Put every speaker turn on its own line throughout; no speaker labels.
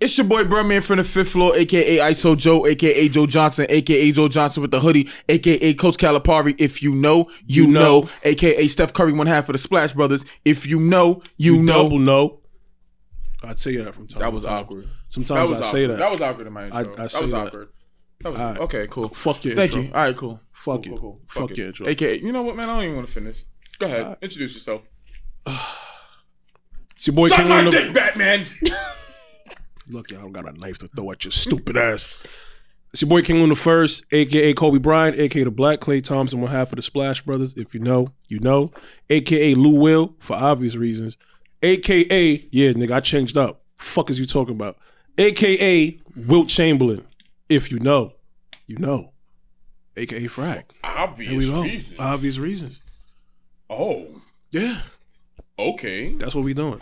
It's your boy Birdman from the fifth floor, aka ISO Joe, aka Joe Johnson, aka Joe Johnson with the hoodie, aka Coach Calipari. If you know, you,
You
know.
know.
aka Steph Curry, one half of the Splash Brothers. If you know, you,
You
know.
double know. I'd say that from time
That
to
was
time.
awkward.
Sometimes
that was
I
awkward.
say that.
That was awkward in my intro.
I
that
say
was
that.
awkward. That was
All right.
okay. Cool.
Fuck your
Thank
intro.
you. All right. Cool.
Fuck
cool,
you.
cool, cool.
Fuck
it.
your intro.
AKA, you know what, man? I don't even want to finish. Go ahead. Introduce yourself.
It's your boy
Suck
King
my
Lando-
dick, Batman.
Look, I don't got a knife to throw at your stupid ass. It's your boy King Luna First, aka Kobe Bryant, aka the Black Klay Thompson, one half of the Splash Brothers. If you know, you know. AKA Lou Will, for obvious reasons. AKA, yeah, nigga, I changed up. Fuck is you talking about? AKA Wilt Chamberlain. If you know, you know. AKA Frag.
Obvious
Here we go.
reasons.
Obvious reasons.
oh,
Yeah,
okay.
that's what we doing.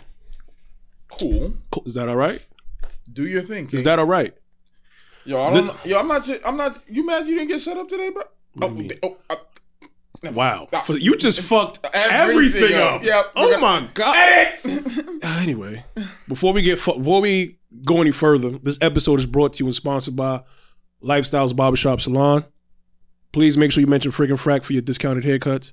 Cool.
Cool. Is that all right?
Do your thing.
Is that all right?
Yo, I don't, yo, I'm not. I'm not. You mad you didn't get set up today, bro? Oh, oh, uh,
Wow. You just fucked
Everything
everything,
up.
up.
Yep.
Oh
We're
my god.
edit.
Anyway, before we get fu- before we go any further, this episode is brought to you and sponsored by Lifestyles Barbershop Salon. Please make sure you mention friggin' frack for your discounted haircuts.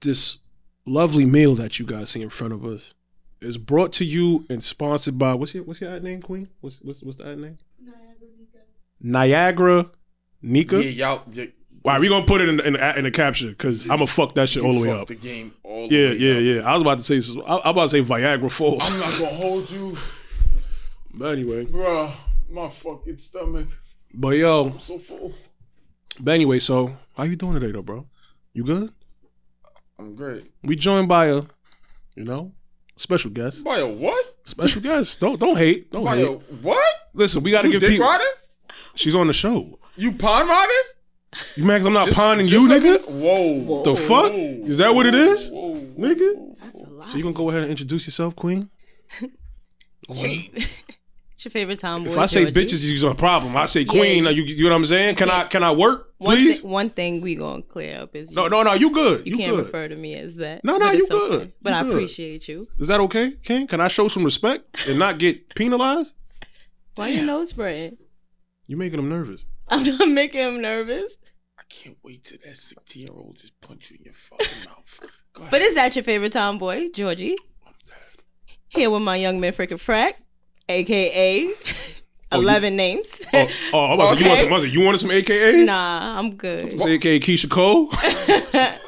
This lovely meal that you guys see in front of us is brought to you and sponsored by what's your what's your ad name, Queen? What's what's what's the ad name? Niagara Nika. Niagara Nika.
Yeah, y'all. Yeah,
All right, we gonna put it in in, the- in the caption because I'm gonna fuck that shit all the way up.
The game all the
Yeah,
way
yeah,
up.
yeah. I was about to say, I I was about to say Viagra Falls.
I'm not gonna hold you,
But anyway,
bro. My fucking stomach
but yo,
so full.
but anyway, so how you doing today, though, bro? You good?
I'm great.
We joined by a, you know, special guest.
By a what?
Special guest. Don't don't hate. Don't
By
hate.
a what?
Listen, we got to
You
give
dick
people.
riding?
She's on the show.
You pond riding?
You mad 'cause I'm not
Just-
pawning
just
you,
like-
nigga?
Whoa.
The fuck? Is that what it is,
Whoa.
nigga?
That's a lot.
So you gonna go ahead and introduce yourself, Queen? Queen?
What's your favorite tomboy?
If I say
Georgie?
bitches, you's a problem. I say Queen.
Yeah.
You, you know what I'm saying? Can I can I work,
one,
please?
thi- one thing we gonna clear up is
no,
you,
no, no. You good?
you,
You,
can't
good?
refer to me as that.
No, no, you
it's okay.
good.
But
You
I
good.
appreciate you.
Is that okay, King? Can I show some respect and not get penalized?
Why you nose spraying?
You making them nervous.
I'm not making him nervous.
I can't wait till that 16 year old just punch you in your fucking mouth.
But is that your favorite tomboy, Georgie? Here with my young man, freaking frack, aka oh, eleven names.
Oh, oh I'm about to say, you want some? You wanted some AKAs?
nah, I'm good.
Say AKA Keyshia Cole, AKA,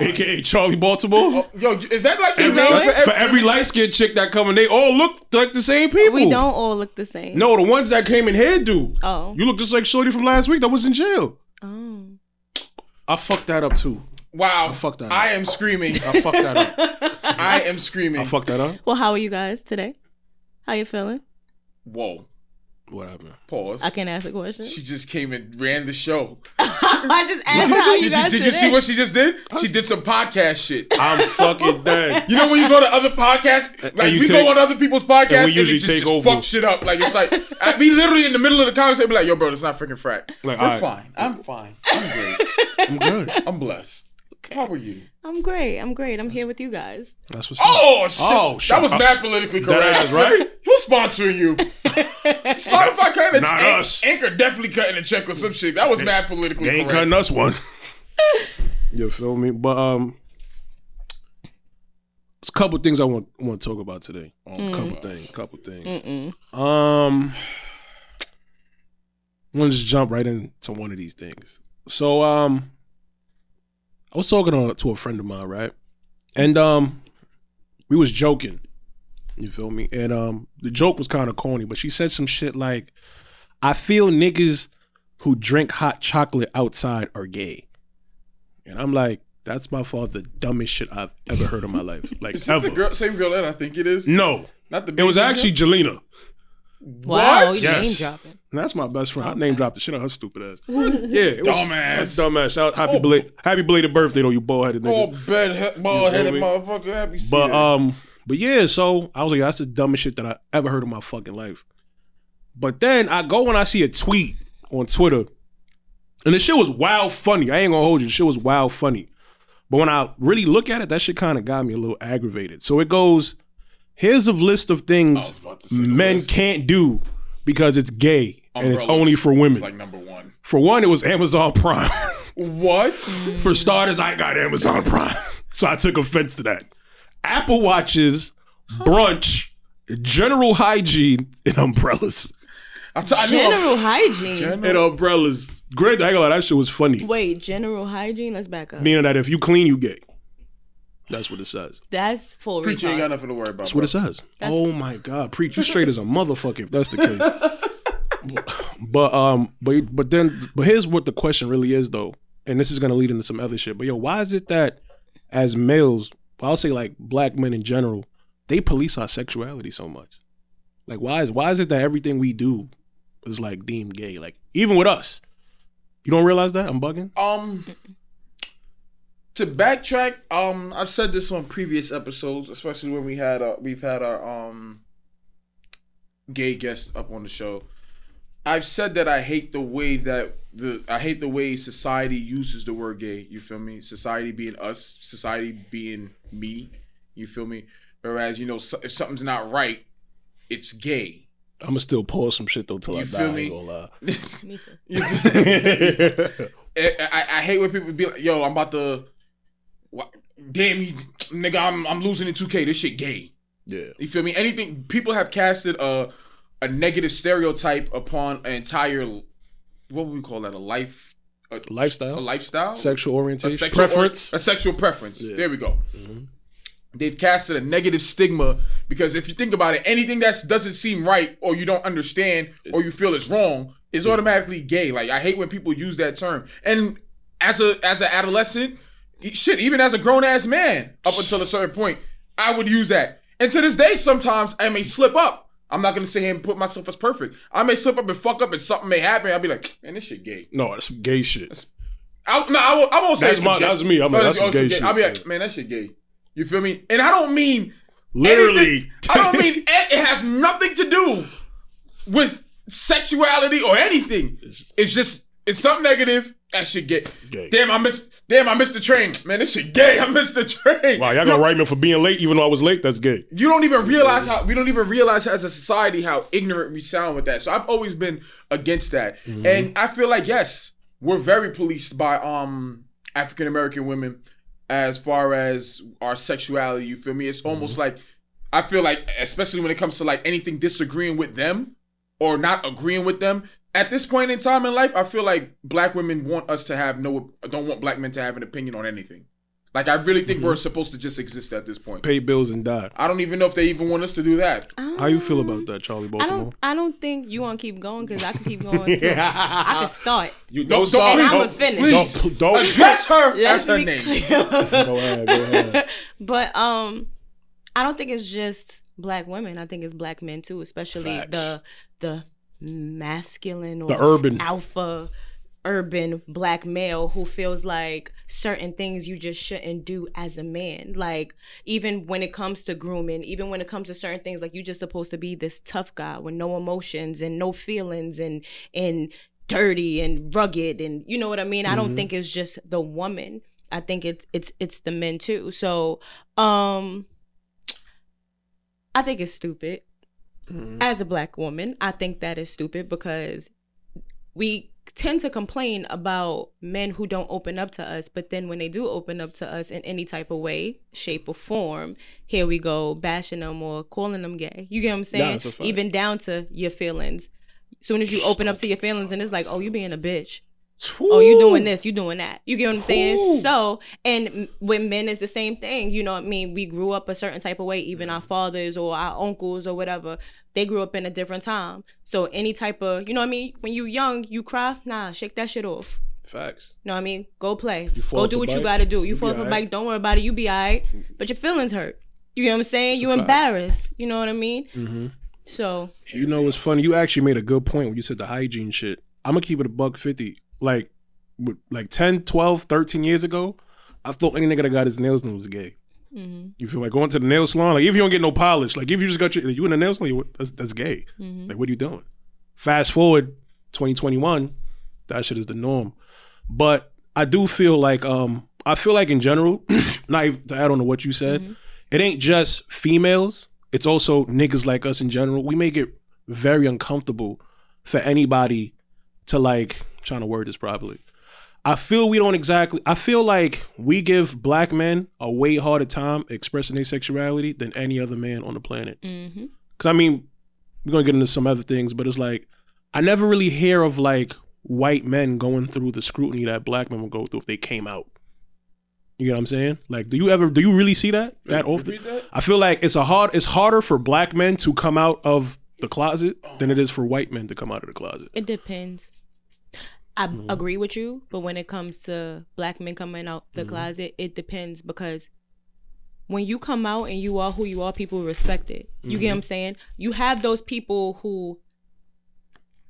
Oh,
AKA Charlie Baltimore.
Oh, yo, is that like your
Every-
name
for, every light skinned chick that come in, they all look like the same people.
We don't all look the same.
No, the ones that came in here do.
Oh.
You look just like Shorty from last week that was in jail.
Oh.
I fucked that up too.
Wow.
I fucked that up.
I am screaming.
I fucked that up.
I am screaming.
I fucked that up.
Well, how are you guys today? How you feeling?
Whoa.
What happened?
Pause.
I can't ask a question.
She just came and ran the show.
I just asked how you
Did,
guys
did you see
today.
what she just did? She did some podcast shit.
I'm fucking done.
You know when you go to other podcasts, like we
take-
go on other people's podcasts,
and
and
we usually
it just,
take
just
over.
fuck shit up. Like it's like I'd be literally in the middle of the conversation, be like, "Yo, bro, it's not freaking frack.
Like,
We're
alright.
fine. I'm fine. I'm great.
I'm good.
I'm blessed. How are you?
I'm great. I'm great. I'm here with you guys.
That's what's up.
Oh shit!
Oh,
that was
up.
mad politically correct,
ass, right?
Who's sponsoring you? Spotify cutting a
Not
check.
us.
Anchor definitely cutting a check or some shit. That was mad politically
They ain't
correct.
cutting us one. you feel me? But um, it's a couple things I want want to talk about today. A couple things. Couple things.
Mm-mm.
Um, I want to just jump right into one of these things. So um, I was talking to, to a friend of mine, right? And um, we was joking. You feel me? And um, the joke was kind of corny, but she said some shit like, "I feel niggas who drink hot chocolate outside are gay," and I'm like, "That's by far the dumbest shit I've ever heard in my life, like
Is
ever."
the girl, same girl that I think it is?
No,
Not the.
it was actually
girl?
Jelena.
Wow,
What?
you
Yes.
name dropping.
That's my best friend. I name dropped the shit on her stupid ass. Yeah, it was,
Dumbass.
that's Dumbass. Shout, happy
Oh.
belated, happy belated birthday though, you bald headed
Oh,
nigga.
bed bald headed
You feel
motherfucker. Happy
But
that.
um, but yeah, so I was like, that's the dumbest shit that I ever heard in my fucking life. But then I go and I see a tweet on Twitter, and the shit was wild funny. I ain't gonna hold you, the shit was wild funny. But when I really look at it, that shit kind of got me a little aggravated. So it goes, Here's a list of things
about to say the
men
list.
can't do because it's gay and it's only for women.
like number one.
for one, it was Amazon Prime.
What?
for starters, I got Amazon Prime, so I took offense to that. Apple watches, brunch, general hygiene, and umbrellas.
I t- I knew
General hygiene.
Gen-
And umbrellas. Great, I ain't gonna lie, that shit was funny.
Wait, general hygiene. Let's back up.
Meaning that if you clean, you gay. That's what it says.
That's full
Preacher ain't got nothing to worry about.
That's what it
bro.
says. oh my god, preach you straight as a motherfucker if that's the case. but um, but but then but here's what the question really is though, and this is gonna lead into some other shit. But yo, why is it that as males, I'll say like black men in general, they police our sexuality so much? Like why is why is it that everything we do is like deemed gay? Like even with us, you don't realize that I'm bugging.
Um, to backtrack, um, I've said this on previous episodes, especially when we had uh, we've had our um gay guest up on the show. I've said that I hate the way that the I hate the way society uses the word gay. You feel me? Society being us, society being me. You feel me? Whereas you know, so, if something's not right, it's gay.
I'm gonna still pause some shit though till I
You
die.
feel
I
me?
ain't gonna lie.
Me too.
I, I, I hate when people be like, "Yo, I'm about to, what, damn you, nigga, I'm I'm losing in 2K. This shit gay."
yeah.
You feel me? Anything people have casted a a negative stereotype upon an entire, what would we call that? A life, a
Lifestyle?
a lifestyle,
Sexual
a
orientation,
sexual
preference.
or- a sexual preference.
Yeah.
There we go. Mm-hmm. They've casted a negative stigma because if you think about it, anything that doesn't seem right or you don't understand or you feel is wrong is automatically gay. Like I hate when people use that term. And as a as an adolescent, shit, even as a grown ass man, up until a certain point, I would use that. And to this day, sometimes I may slip up. I'm not gonna sit here and put myself as perfect. I may slip up and fuck up, and something may happen. I'll be like, man, this shit gay.
no, that's some gay shit.
I, no, I won't, I won't say
That's my-
gay.
that's me. I'm like, that's some
oh,
gay shit.
I'll be like, man, that shit gay. You feel me? And I don't mean
Literally.
anything- I don't mean it, it has nothing to do with sexuality or anything. It's just it's something negative. That shit gay.
Gay.
Damn, I missed. Damn, I missed the train. Man, this shit gay. I missed the train.
Wow, y'all gonna write me for being late even though I was late? That's gay.
You don't even realize how we don't even realize as a society how ignorant we sound with that. So I've always been against that, and I feel like yes, we're very policed by um African American women as far as our sexuality. You feel me? It's almost like I feel like, especially when it comes to like anything disagreeing with them or not agreeing with them. At this point in time in life, I feel like black women want us to have no, don't want black men to have an opinion on anything. Like I really think we're supposed to just exist at this point.
Pay bills and die.
I don't even know if they even want us to do that.
How you feel about that, Charlie Baltimore?
I don't. I don't think you want to keep going because I can keep going too. I can start.
You
Don't-
And
don't-
I'ma
don't-
finish.
please.
Don't, don't
Address her
Let's
as her
be
name.
clear.
go ahead, go ahead.
but um, I don't think it's just black women. I think it's black men too, especially
Facts.
the the masculine or
The urban.
alpha urban black male who feels like certain things you just shouldn't do as a man. Like even when it comes to grooming even when it comes to certain things like you just supposed to be this tough guy with no emotions and no feelings and and dirty and rugged and you know what i mean? I don't think it's just the woman. I think it's it's it's the men too. So um i think it's stupid as a black woman i think that is stupid because we tend to complain about men who don't open up to us but then when they do open up to us in any type of way shape or form here we go bashing them or calling them gay. You get what i'm saying? even down to your feelings. Soon as you open up to your feelings and it's like oh you being a bitch oh you doing this you doing that. You get what i'm saying?
Ooh.
so and m- with men it's the same thing you know what i mean? We grew up a certain type of way even our fathers or our uncles or whatever they grew up in a different time. So any type of you know what i mean? When you young you cry nah shake that shit off.
Facts.
you know what i mean? Go play. Go do
the
what you gotta do. You
you
fall off a
alright.
bike don't worry about it you be all right but your feelings hurt. You get what i'm saying? You
a
embarrassed. You know what i mean?
Mm-hmm.
so.
You know what's funny? You actually made a good point when you said the hygiene shit. I'm gonna keep it a buck 50. Like, like 10, 12, 13 years ago, I thought any nigga that got his nails done was gay.
mhm,
You feel like going to the nail salon, like if you don't get no polish, like if you just got your, you in the nail salon, that's, that's gay.
mhm.
Like, what are you doing? Fast forward 2021, that shit is the norm. But I do feel like, um, I feel like in general, not even to add on to what you said,
Mm-hmm.
it ain't just females it's also niggas like us in general. We make it very uncomfortable for anybody to like trying to word this properly. I feel we don't exactly I feel like we give black men a way harder time expressing their sexuality than any other man on the planet.
Mm-hmm.
Cause I mean, we're gonna get into some other things, but it's like I never really hear of like white men going through the scrutiny that black men would go through if they came out. You know what I'm saying? Like, do you ever do you really see that that often?
Repeat that?
I feel like it's a hard it's harder for black men to come out of the closet than it is for white men to come out of the closet.
It depends. I
Mm-hmm.
agree with you, but when it comes to black men coming out the
Mm-hmm.
closet, it depends because when you come out and you are who you are, people respect it. You
Mm-hmm.
get what I'm saying? You have those people who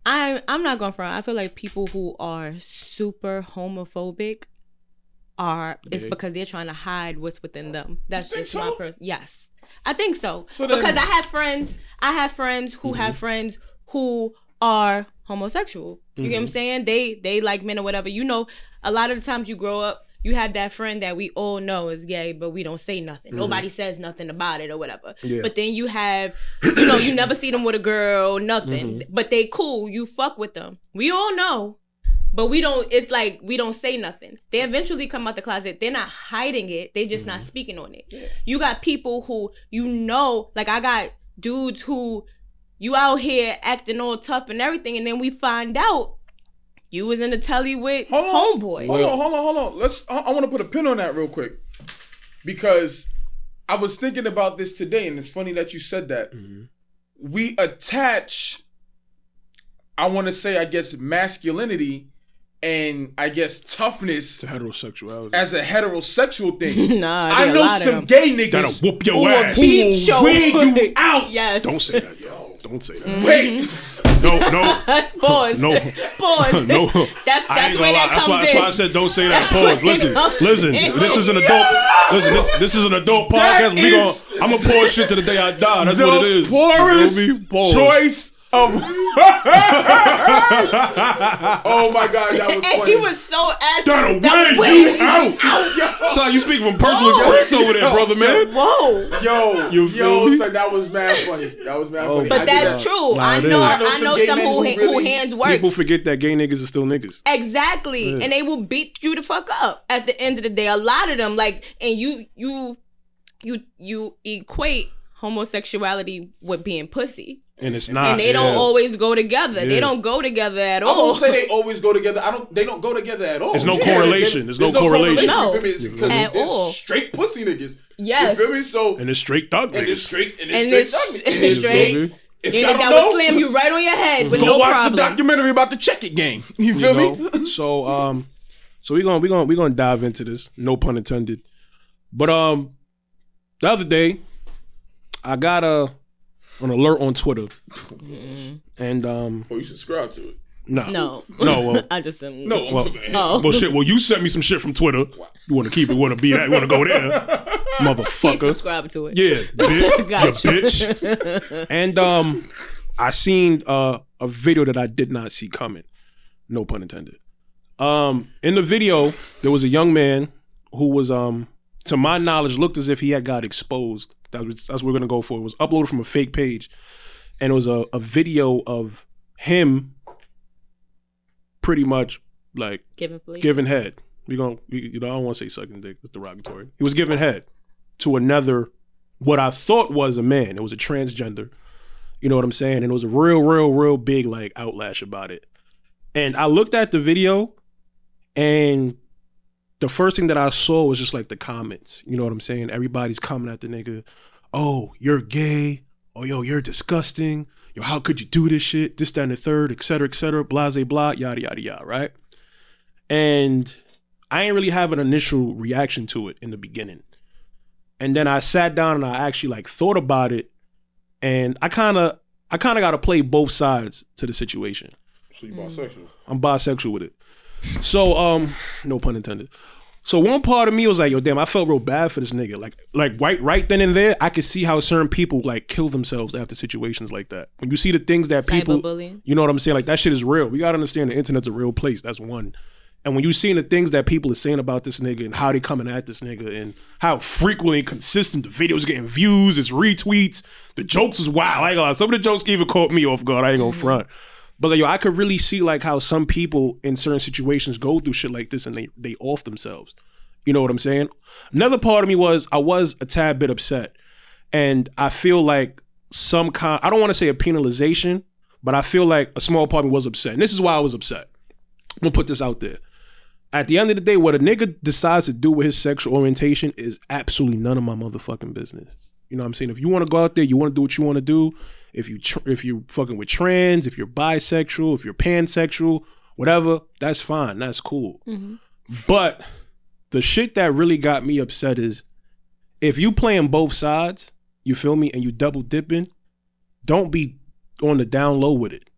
I'm I'm not going front. I feel like people who are super homophobic are it's because they're trying to hide what's within them. That's just my
so?
person. Yes. I think so.
So then-
because I have friends, I have friends who have
Mm-hmm.
friends who are homosexual. You get what
Mm-hmm.
I'm saying? They they like men or whatever. You know, a lot of the times you grow up, you have that friend that we all know is gay, but we don't say nothing. Nobody says nothing about it or whatever.
Mm-hmm. Yeah.
But then you have, you know, you never see them with a girl, nothing.
Mm-hmm.
But they cool. You fuck with them. We all know. But we don't, it's like we don't say nothing. They eventually come out the closet. They're not hiding it. They just
Mm-hmm.
not speaking on it. Yeah. You got people who you know, like I got dudes who you out here acting all tough and everything, and then we find out you was in the telly with
Hold on,
homeboy.
Hold on, hold on, hold on. Let's. I, I want to put a pin on that real quick because I was thinking about this today, and it's funny that you said that. Mm-hmm. We attach, I want to say, I guess, masculinity and I guess toughness
To heterosexuality.
as a heterosexual thing.
nah,
I
there
know some gay niggas
That'll whoop your
Who will
ass.
beat
will
your-
wig you out.
Yes.
Don't say that, yo. Don't say that.
Wait, mm-hmm.
No, no.
Pause.
No.
Pause.
No,
That's that's where
gonna lie.
that
That's
comes
why, that's why I said don't say that. Pause. Listen, listen. This is an adult. Listen, this, this is an adult
That
podcast. We gonna, I'm gonna pour shit to the day I die. That's
the
what it is. You
poorest
feel me? Pause.
choice of. Um, oh my god, that was funny.
he was so active.
That'll
That
weigh
way-
you out. Son, you speak from personal
Oh.
experience over there, brother, man.
Whoa.
Yo,
You
yo,
feel me?
son, that was mad funny. That was mad
Oh,
funny.
But
I
that's
did-
true.
Nah,
I know.
is.
I
I
know
know,
some
some who,
who
ha- who hands work.
People forget that gay niggas are still niggas.
Exactly.
Yeah.
And they will beat you the fuck up at the end of the day. A lot of them, like, and you you you you equate homosexuality with being pussy.
And it's not.
and they don't
yeah.
always go together.
Yeah.
They don't go together at all.
I
all.
won't say they always go together. I don't. They don't go together at all.
There's no
Yeah,
correlation.
they-
There's no correlation.
No.
you feel me? It's 'cause
At all.
Straight pussy niggas.
Yes.
You feel me? So
And it's straight thug
and it's straight and it's
And
straight.
it's-
thug niggas.
it's
And
straight.
Feel me?
If
And
y'all
that
don't
would slam you right on your head with
go
no
watch
problem.
the documentary about the check it gang. You feel
You
me?
know? so um, so we gonna we gonna we gonna dive into this. No pun intended. But um, the other day, I got a an alert on Twitter, and um,
Oh, you subscribe to it.
no,
No.
no, well,
I just
No, I'm
Well-
talking-
Oh.
well, shit. Well, you sent me some shit from Twitter. You want to keep it? Want to be that? You want to go there,
He
motherfucker?
subscribe to it.
Yeah, bitch, you
you.
bitch. And um, I seen uh, a video that I did not see coming. No pun intended. Um, in the video, there was a young man who was um, to my knowledge, looked as if he had got exposed. That's what, that's what we're gonna go for. It was uploaded from a fake page, and it was a, a video of him, pretty much like
Giving
giving head. We going we, you know I don't want to say sucking dick. It's derogatory. He was giving head to another what I thought was a man. It was a transgender. You know what I'm saying? And it was a real, real, real big like outlash about it. And I looked at the video, and the first thing that I saw was just like the comments. You know what I'm saying? Everybody's coming at the nigga. Oh, you're gay. Oh, yo, you're disgusting. Yo, how could you do this shit? This, that, and the third, et cetera, et cetera. Blase, blah, yada, yada, yada. Right? And I ain't really have an initial reaction to it in the beginning. And then I sat down and I actually like thought about it, and I kind of, I kind of got to play both sides to the situation.
So you bisexual?
I'm bisexual with it. So, um, no pun intended. So one part of me was like, yo, damn, I felt real bad for this nigga. Like, like right, right then and there, I could see how certain people like kill themselves after situations like that. When you see the things that people,
Cyberbullying.
you know what I'm saying? Like that shit is real. We gotta understand the internet's a real place. That's one. And when you seeing the things that people are saying about this nigga and how they coming at this nigga and how frequently and consistent the videos getting views, it's retweets, the jokes is wild. I ain't gonna lie. Some of the jokes even caught me off guard. I ain't gonna front. But like, yo, I could really see like how some people in certain situations go through shit like this and they they off themselves. You know what I'm saying? Another part of me was I was a tad bit upset. And I feel like some kind I don't want to say a penalization, but I feel like a small part of me was upset. And this is why I was upset. I'm gonna put this out there. At the end of the day, what a nigga decides to do with his sexual orientation is absolutely none of my motherfucking business. You know what I'm saying? If you want to go out there, you want to do what you want to do. If you tr- if you fucking with trans, if you're bisexual, if you're pansexual, whatever, that's fine. That's cool. Mm-hmm. But the shit that really got me upset is if you playing both sides, you feel me, and you double dipping, don't be on the down low with it.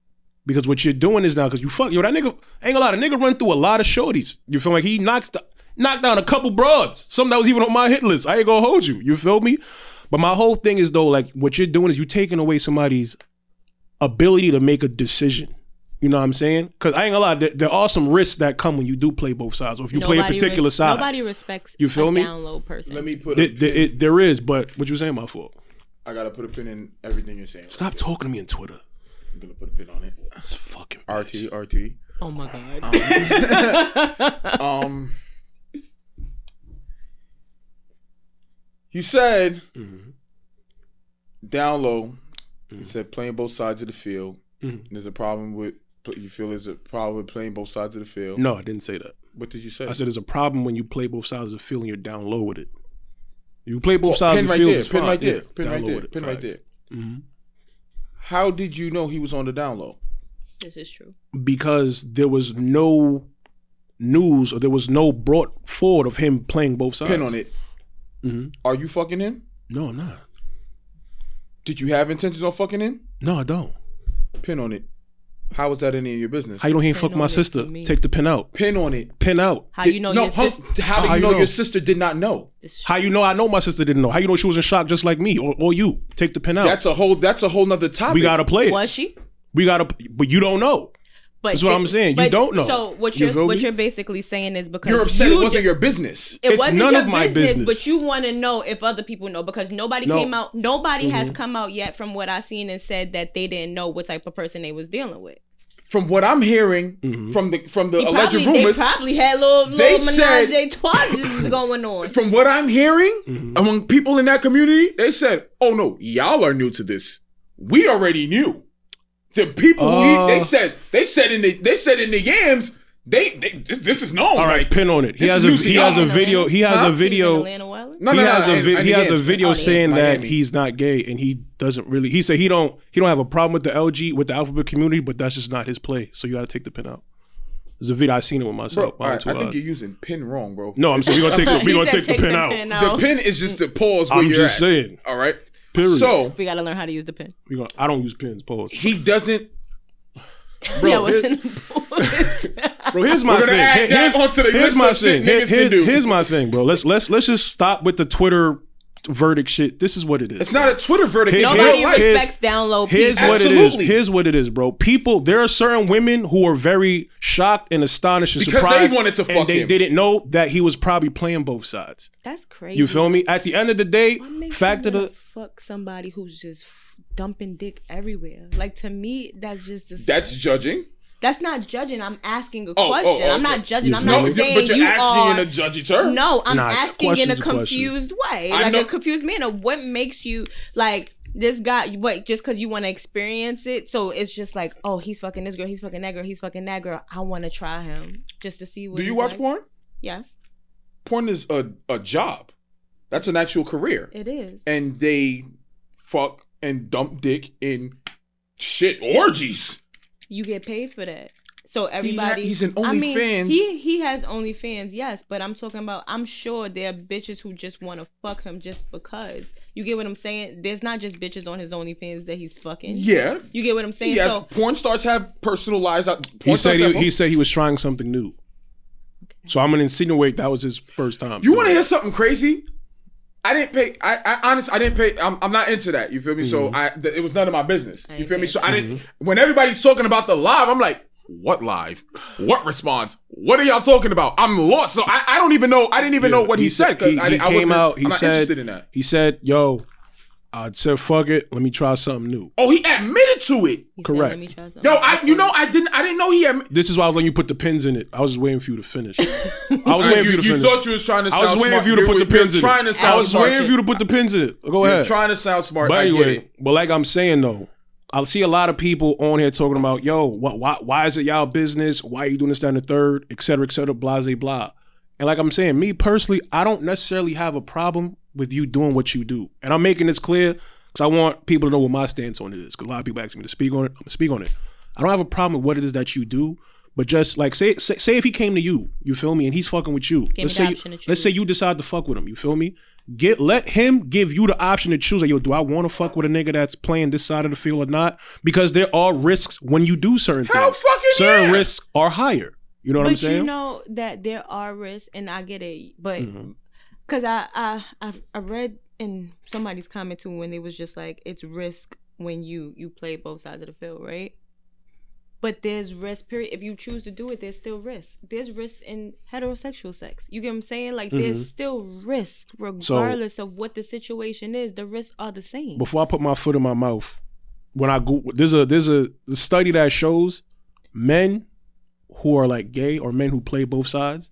Because what you're doing is now, because you fuck, yo, that nigga, ain't a lot of nigga run through a lot of shorties. You feel like he knocks the, knocked down a couple broads, some that was even on my hit list. I ain't gonna hold you. You feel me? But my whole thing is though, like what you're doing is you're taking away somebody's ability to make a decision. You know what I'm saying? Because I ain't gonna lie, there, there are some risks that come when you do play both sides, or if you play a particular
res-
side.
Nobody respects
You feel
a
me?
down low person.
Let me put. A
There, there, it- there is, but what you saying, my fault?
I gotta put a pin in everything you're saying.
Stop talking to me on Twitter.
I'm gonna put a pin on it.
That's fucking
RT,
bitch.
RT.
oh my god.
Um, you said
Mm-hmm.
down low. You said playing both sides of the field.
Mhm.
There's a problem with. You feel there's a problem with playing both sides of the field.
No, I didn't say that.
What did you say?
I said there's a problem when you play both sides of the field and you're down low with it. You play both
Well,
sides
pin
of the
right
field.
there. Pin
fine.
right there.
Yeah,
Pin right there. Pin right
Facts.
there.
Mhm.
How did you know he was on the down low?
this is true.
Because there was no news or there was no brought forward of him playing both sides.
Pin on it.
Mhm.
Are you fucking him?
No, I'm not.
Did you have intentions on fucking him?
No, I don't.
Pin on it. How is that any of your business?
How you know he ain't
Pin
fuck my sister? Take the pin out.
Pin on it.
Pin out.
How you know
no,
your
huh,
sister?
How
How
you
you
know,
know?
your sister did not know?
How you know I know my sister didn't know? How you know she was in shock just like me or, or you? Take the pin out.
That's a whole. That's a whole nother topic.
we gotta play it.
was she?
We gotta, but you don't know.
But
That's what
it-
I'm saying. You don't know.
So what
You
you're
feel
what
me?
you're basically saying is because
You're upset.
you
it wasn't
ju-
your business.
It
It's
wasn't
none
your
of my
business,
business.
but you want to know if other people know because nobody
No.
came out. Nobody
Mm-hmm.
has come out yet from what I've seen and said that they didn't know what type of person they was dealing with.
From what I'm hearing
Mm-hmm.
from the from the
He
alleged
probably,
rumors,
they probably had little
They
little
said-
menage a trois going on.
from what I'm hearing
Mm-hmm.
among people in that community, they said, "Oh no, y'all are new to this. We already knew." The people who
Uh.
he, they said they said in the they said in the yams they, they this, this is known.
All right,
Like,
pin on it. He has a he has a video. He has
Huh?
a
He was in
video.
Atlanta Wilding?
no,
he
no, no,
has a vi- he has a video
Oh, yeah.
saying that he's not gay and he doesn't really. He said he don't he don't have a problem with the LG with the alphabet community, but that's just not his play. So you got to take the pin out. There's a video I seen it with myself.
all
my own
right, I think
eyes.
you're using pin wrong, bro.
No, I'm saying we gonna take the, we
He
gonna
said
take, the pin out.
the pin is just to pause where
I'm
you're
just
at.
saying.
All right.
Period.
So
We gotta learn how to use the pen.
We gonna, I don't use pins. Pause.
he doesn't.
Bro, that was
here-
in the
Bro, here's my
We're
thing.
add
Here-
that
here's,
onto the
here's
list
my
of shit
thing. Here-
can
here's,
do.
here's my thing, bro. Let's let's let's just stop with the Twitter verdict shit. This is what it is.
It's not a Twitter verdict.
Here's-
It's
here's-
Nobody
real life.
here's-
respects down people.
Here's what it is. Here's what it is, bro. People, there are certain women who are very shocked and astonished and
Because they
surprised,
wanted to
and
fuck
they
him.
didn't know that he was probably playing both sides.
That's crazy.
You feel me? At the end of the day,
What
fact of the
fuck somebody who's just dumping dick everywhere. Like to me, that's just a,
That's judging.
That's not judging. I'm asking a
Oh, oh
question.
oh,
I'm not judging.
You
I'm
feel
not
me?
No,
saying
but you're
you
asking
are.
in a judgy term.
no, I'm
Nah,
asking in a
question's a
confused way,
I
like
know-
a confused manner. What makes you like this guy? What just because you want to experience it? So it's just like, oh, he's fucking this girl, he's fucking that girl, he's fucking that girl. I want to try him just to see what.
Do you
he's
watch
like.
porn?
Yes,
Porn is a, a job. That's an actual career.
it is.
And they fuck and dump dick in shit orgies.
You get paid for that. So everybody,
he's in
I mean,
OnlyFans.
he he has OnlyFans, yes, but I'm talking about. I'm sure there are bitches who just want to fuck him just because. You get what I'm saying? There's not just bitches on his OnlyFans that he's fucking.
Yeah.
You get what I'm saying?
He has,
So
porn stars have personal lives. Out,
he said he, he said he was trying something new. So I'm gonna insinuate that was his first time.
You want to hear something crazy? I didn't pay. I, I honestly, I didn't pay. I'm, I'm not into that. You feel me?
Mm-hmm.
So I, th- it was none of my business. You feel me? So I didn't. When everybody's talking about the live, I'm like, What live? What response? What are y'all talking about? I'm lost. So I, I don't even know. I didn't even know what he, said because
He,
I, I
came out. He
I'm not
said.
interested in that.
He said, "Yo, I said fuck it. Let me try something new."
Oh, he admitted to it.
He said,
Correct.
"Let me try something."
Yo, I you know. I didn't I didn't know he had.
This is why I was letting you put the pins in it. I was just waiting for you to finish. I was waiting for
you,
you to
you
finish.
thought you was trying to.
I
Sound
was waiting
smart.
for you to
You're-
put the
you're
pins in
Trying to
it.
sound
I was
smart.
waiting for you to put the pins in it. Go
You're
ahead.
trying to sound smart.
But
I get
anyway,
it.
but like I'm saying though, I see a lot of people on here talking about, yo, what, why, why is it y'all business? Why are you doing this, that, and the third, et cetera, et cetera, blah, blah, blah. And like I'm saying, me personally, I don't necessarily have a problem with you doing what you do. And I'm making this clear because I want people to know what my stance on it is. Because a lot of people ask me to speak on it. I'm gonna speak on it. I don't have a problem with what it is that you do. But just like say, say say if he came to you, you feel me, and he's fucking with you.
Give
let's say you, let's say you decide to fuck with him. You feel me? Get let him give you the option to choose. Like, yo, do I want to fuck with a nigga that's playing this side of the field or not? Because there are risks when you do certain
Hell
things.
fucking
certain
yeah.
risks are higher. You know what I'm
but
saying?
you know that there are risks, and I get it. But
mm-hmm.
because I, I I I read in somebody's comment too when it was just like it's risk when you you play both sides of the field, right? But there's risk. Period. If you choose to do it, there's still risk. There's risk in heterosexual sex. You get what I'm saying? Like
Mm-hmm.
there's still risk regardless of what the situation is. The risks are the same.
Before I put my foot in my mouth, when I go, there's a there's a study that shows men who are like gay or men who play both sides,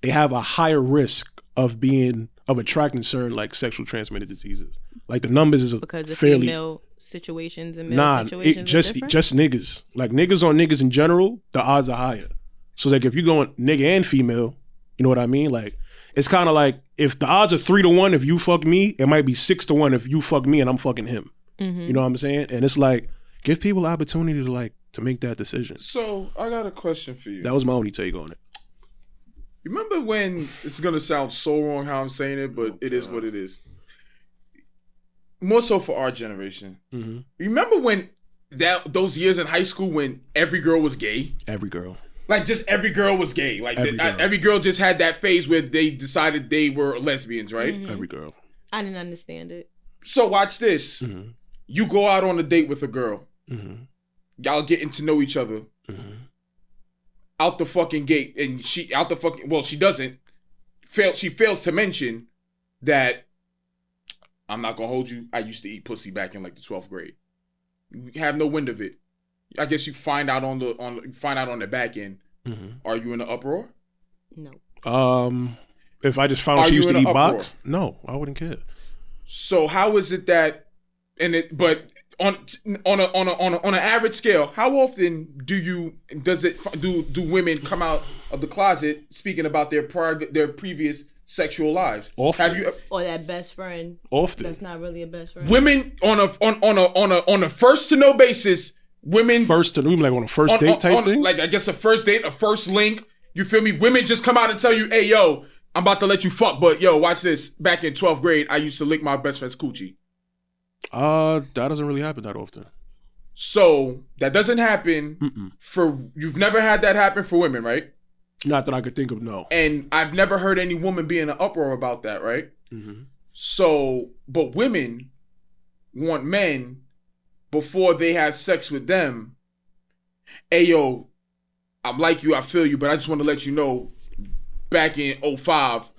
they have a higher risk of being of attracting certain like sexual transmitted diseases. Like the numbers is
because of
fairly
female situations and male
Nah,
situations
it just
different?
just niggas. Like niggas on niggas in general, the odds are higher. So like if you going nigga and female, you know what I mean? Like it's kind of like if the odds are three to one if you fuck me, it might be six to one if you fuck me and I'm fucking him.
Mhm.
You know what I'm saying? And it's like give people opportunity to like to make that decision.
So I got a question for you.
That was my only take on it.
You remember when it's gonna sound so wrong how I'm saying it, but it is what it is. More so for our generation.
Mm-hmm.
Remember when that those years in high school when every girl was gay?
Every girl.
Like just every girl was gay. Like
Every
th-
girl.
every girl just had that phase where they decided they were lesbians, right?
Mhm.
Every girl.
I didn't understand it.
So watch this.
Mm-hmm.
You go out on a date with a girl.
Mm-hmm.
Y'all getting to know each other. Out the fucking gate and she out the fucking well she doesn't fail she fails to mention that I'm not gonna hold you I used to eat pussy back in like the 12th grade you have no wind of it I guess you find out on the on find out on the back end
Mm-hmm.
are you in an uproar
No.
Um, if I just found out she
you
used to
in
eat
an uproar?
box, no, I wouldn't care.
so how is it that and it but on on a on a on a on an average scale how often do you does it do do women come out of the closet speaking about their prior their previous sexual lives
Often.
have you
Or that best friend
Often.
that's not really a best friend.
women on a on on a on a on a first to know basis women
First to like on a first
on,
date
on-
type
on,
thing.
like I guess a first date a first link you feel me women just come out and tell you hey yo I'm about to let you fuck but yo watch this back in 12th grade I used to lick my best friend's coochie
uh, that doesn't really happen that often.
so that doesn't happen
Mm-mm.
for you've never had that happen for women right
Not that I could think of. No.
and I've never heard any woman be in an uproar about that right
Mm-hmm.
So, but women want men before they have sex with them. Hey yo, I'm like you, I feel you, but I just want to let you know back in 05,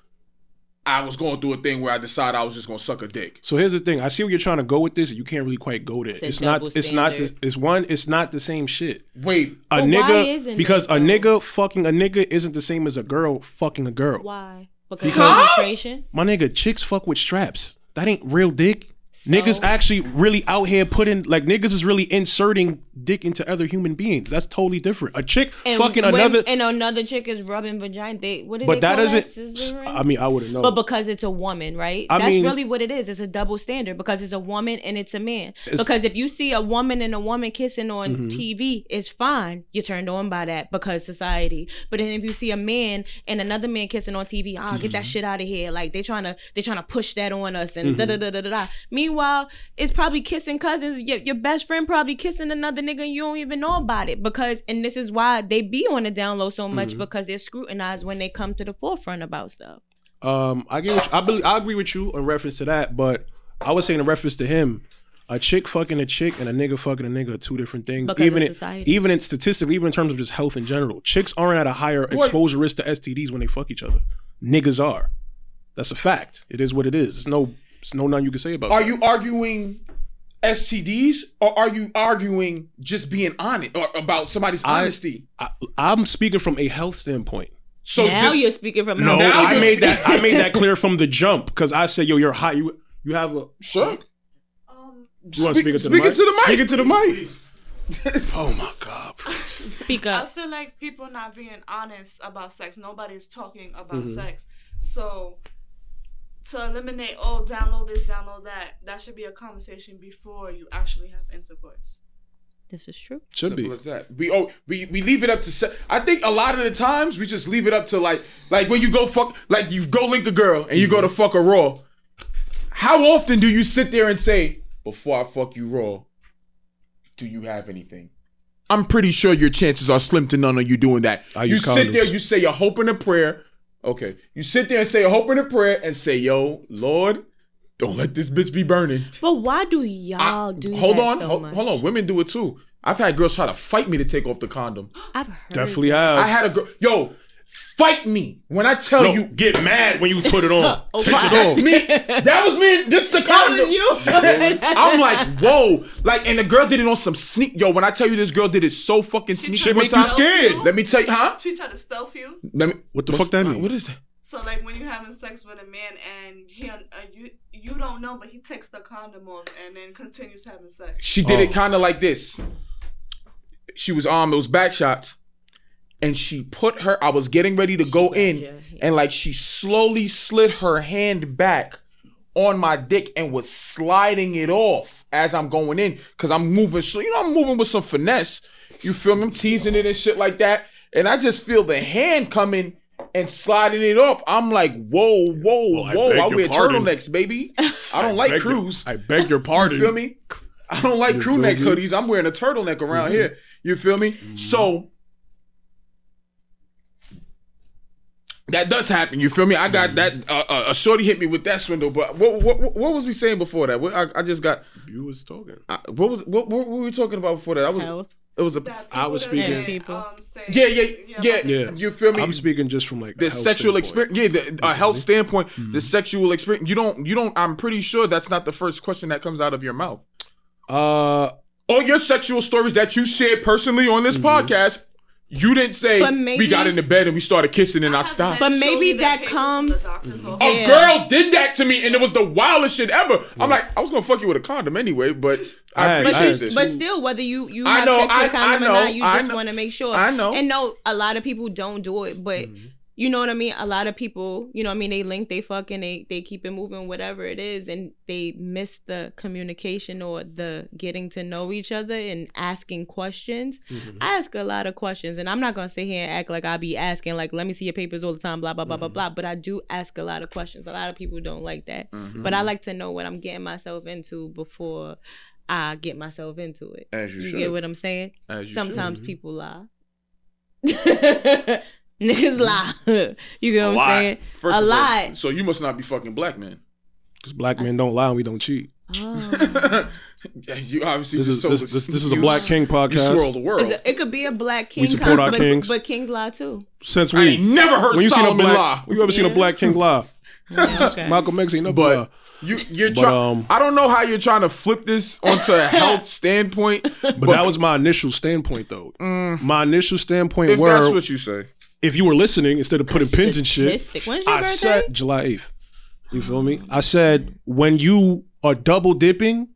I was going through a thing where I decided I was just gonna suck a dick.
So here's the thing. I see where you're trying to go with this. You can't really quite go there.
It's
It's, not.
double
It's not. The, it's one. It's not the same shit.
Wait,
A
But why
nigga
isn't
because
it,
a nigga fucking a nigga isn't the same as a girl fucking a girl.
Why? Because
Because-
of.
My nigga, chicks fuck with straps. That ain't real dick.
So-
Niggas actually really out here putting like niggas is really inserting dick into other human beings. That's totally different. A chick
And
fucking
when-
another,
and another chick is rubbing vagina. They what do
but that doesn't.
That?
I mean, I wouldn't know.
But because it's a woman, right?
I
That's
mean-
really what it is. It's a double standard because it's a woman and it's a man.
It's- Mm-hmm.
because if you see a woman and a woman kissing on TV, it's fine. You're turned on by that because society. But then if you see a man and another man kissing on TV, ah, get
Mm-hmm.
that shit out of here. Like they trying to they trying to push that on us and da da da da da da. Meanwhile, it's probably kissing cousins. Your, your best friend probably kissing another nigga and you don't even know about it because and this is why they be on the down low so
Mm-hmm.
much because they're scrutinized when they come to the forefront about stuff.
Um, I get what you, I believe I agree with you in reference to that, but I was saying in reference to him. a chick fucking a chick and a nigga fucking a nigga are two different things.
Because
even
of
in,
society.
even in statistically, even in terms of just health in general, chicks aren't at a higher exposure risk to STDs when they fuck each other. Niggas are. That's a fact. It is what it is. There's no, there's no none you can say about. It.
Are
that.
you arguing STDs or are you arguing just being honest or about somebody's
I-
honesty?
I, I'm speaking from a health standpoint.
So
now
this-
you're speaking from
No,
Now
I made that. I made that clear from the jump because I said, "Yo, you're high. You you have a."
sure.
Um,
You want to
Speak-
speak into the
speak
mic?
into the mic.
Speak into the mic. oh my god.
speak up.
I feel like people not being honest about sex. Nobody's talking about
Mm-hmm.
sex. So to eliminate, oh, download this, download that, that should be a conversation before you actually have intercourse.
This is true.
Should
Simple
be.
as that. We oh we, we leave it up to. Se- I think a lot of the times we just leave it up to like like when you go fuck like you go link a girl and you go to fuck a raw. How often do you sit there and say before I fuck you raw, do you have anything? I'm pretty sure your chances are slim to none of you doing that.
I
you
use
sit there, you say your hope and a prayer. Okay, you sit there and say a hope and a prayer and say, "Yo, Lord, don't let this bitch be burning."
But why do y'all
I-
do
hold
that
on,
so
ho-
much?
hold on. Women do it too. I've had girls try to fight me to take off the condom.
I've heard.
Definitely have.
I had a girl. Yo, fight me when I tell
no,
you.
get mad when you put it on. Take it off.
me. That was me. This is the
That
condom.
was you.
I'm like, whoa. Like, and the girl did it on some sneak. Yo, when I tell you this girl did it so fucking sneaky.
Shit
one
make you
time-
scared.
Let me tell you, huh?
She tried to stealth you.
Let me.
What the
what's-
fuck that mean?
What is that?
So like when you're having sex with a man and he uh, you you don't know, but he takes the condom off and then continues having sex.
She did it
Oh.
kind of like this. She was um, it was back shots, and she put her. I was getting ready to go in,
your hand.
and like she slowly slid her hand back on my dick and was sliding it off as I'm going in, cause I'm moving. So you know I'm moving with some finesse. You feel me? I'm teasing it and shit like that, and I just feel the hand coming. And sliding it off, I'm like, whoa, whoa,
Well,
whoa!
beg
I,
your
wear
pardon.
turtlenecks, baby. I don't like
Beg your-
crews.
I beg your pardon.
You feel me? I don't like crew neck
me?
hoodies. I'm wearing a turtleneck around mm-hmm. here. You feel me? So mm-hmm. That does happen. You feel me? I got that. Uh, uh, a shorty hit me with that swindle. But what what, what, what was we saying before that? What, I, I just got.
You was talking.
I, what was what, what were we talking about before that? I was.
Health.
It was a.
That
I was speaking-
say,
People.
Um, say,
Yeah, yeah, yeah.
Yeah.
You feel me?
I'm speaking just from like
the sexual experience yeah the a health standpoint the sexual experience you don't you don't i'm pretty sure that's not the first question that comes out of your mouth
Uh,
all your sexual stories that you shared personally on this
Mm-hmm.
podcast, you didn't say
But
we got in the bed and we started kissing and I,
have
stopped.
But maybe that comes-
the doctor's office.
a
Yeah.
girl did that to me and it was the wildest shit ever. I'm like, I was gonna fuck you with a condom anyway, but
I
I
had- I
But,
had-
this.
but still, whether you you
I
have
know,
sex with
I-
a condom
I
or not, you
I
just want to make sure.
I know.
And no, a lot of people don't do it, but
Mm-hmm.
You know what I mean. A lot of people, you know, what I mean, they link, they fucking, they they keep it moving, whatever it is, and they miss the communication or the getting to know each other and asking questions.
Mm-hmm.
I ask a lot of questions, and I'm not gonna sit here and act like I be asking, like, let me see your papers all the time, blah blah blah blah
Mm-hmm.
blah. But I do ask a lot of questions. A lot of people don't like that,
Mm-hmm.
but I like to know what I'm getting myself into before. I get myself into it.
As you
You get what I'm saying?
As you
Sometimes
should.
people lie. Niggas lie. you get what I'm
lot.
saying?
First
a
of all, so you must not be fucking black man.
because black men don't lie and we don't cheat.
Oh.
Yeah, you obviously
This
just
is
told
this, this, this is a Black King podcast.
You
podcast.
swirl the world.
It's a- it could be a black king, We
support
con-
our
but,
kings.
but kings lie too.
Since we
ain't never heard
when you seen a black,
lie.
when you ever seen a black king lie?
Yeah, okay.
Malcolm X ain't no
But
lie.
you, you're
But,
trying.
um,
I don't know how you're trying to flip this onto a health standpoint.
But that was my initial standpoint, though. My initial standpoint
if
were
that's what you say.
If you were listening instead of putting pins and shit.
Statistic. When's your
I
birthday?
said July eighth. You feel me? I said when you are double dipping,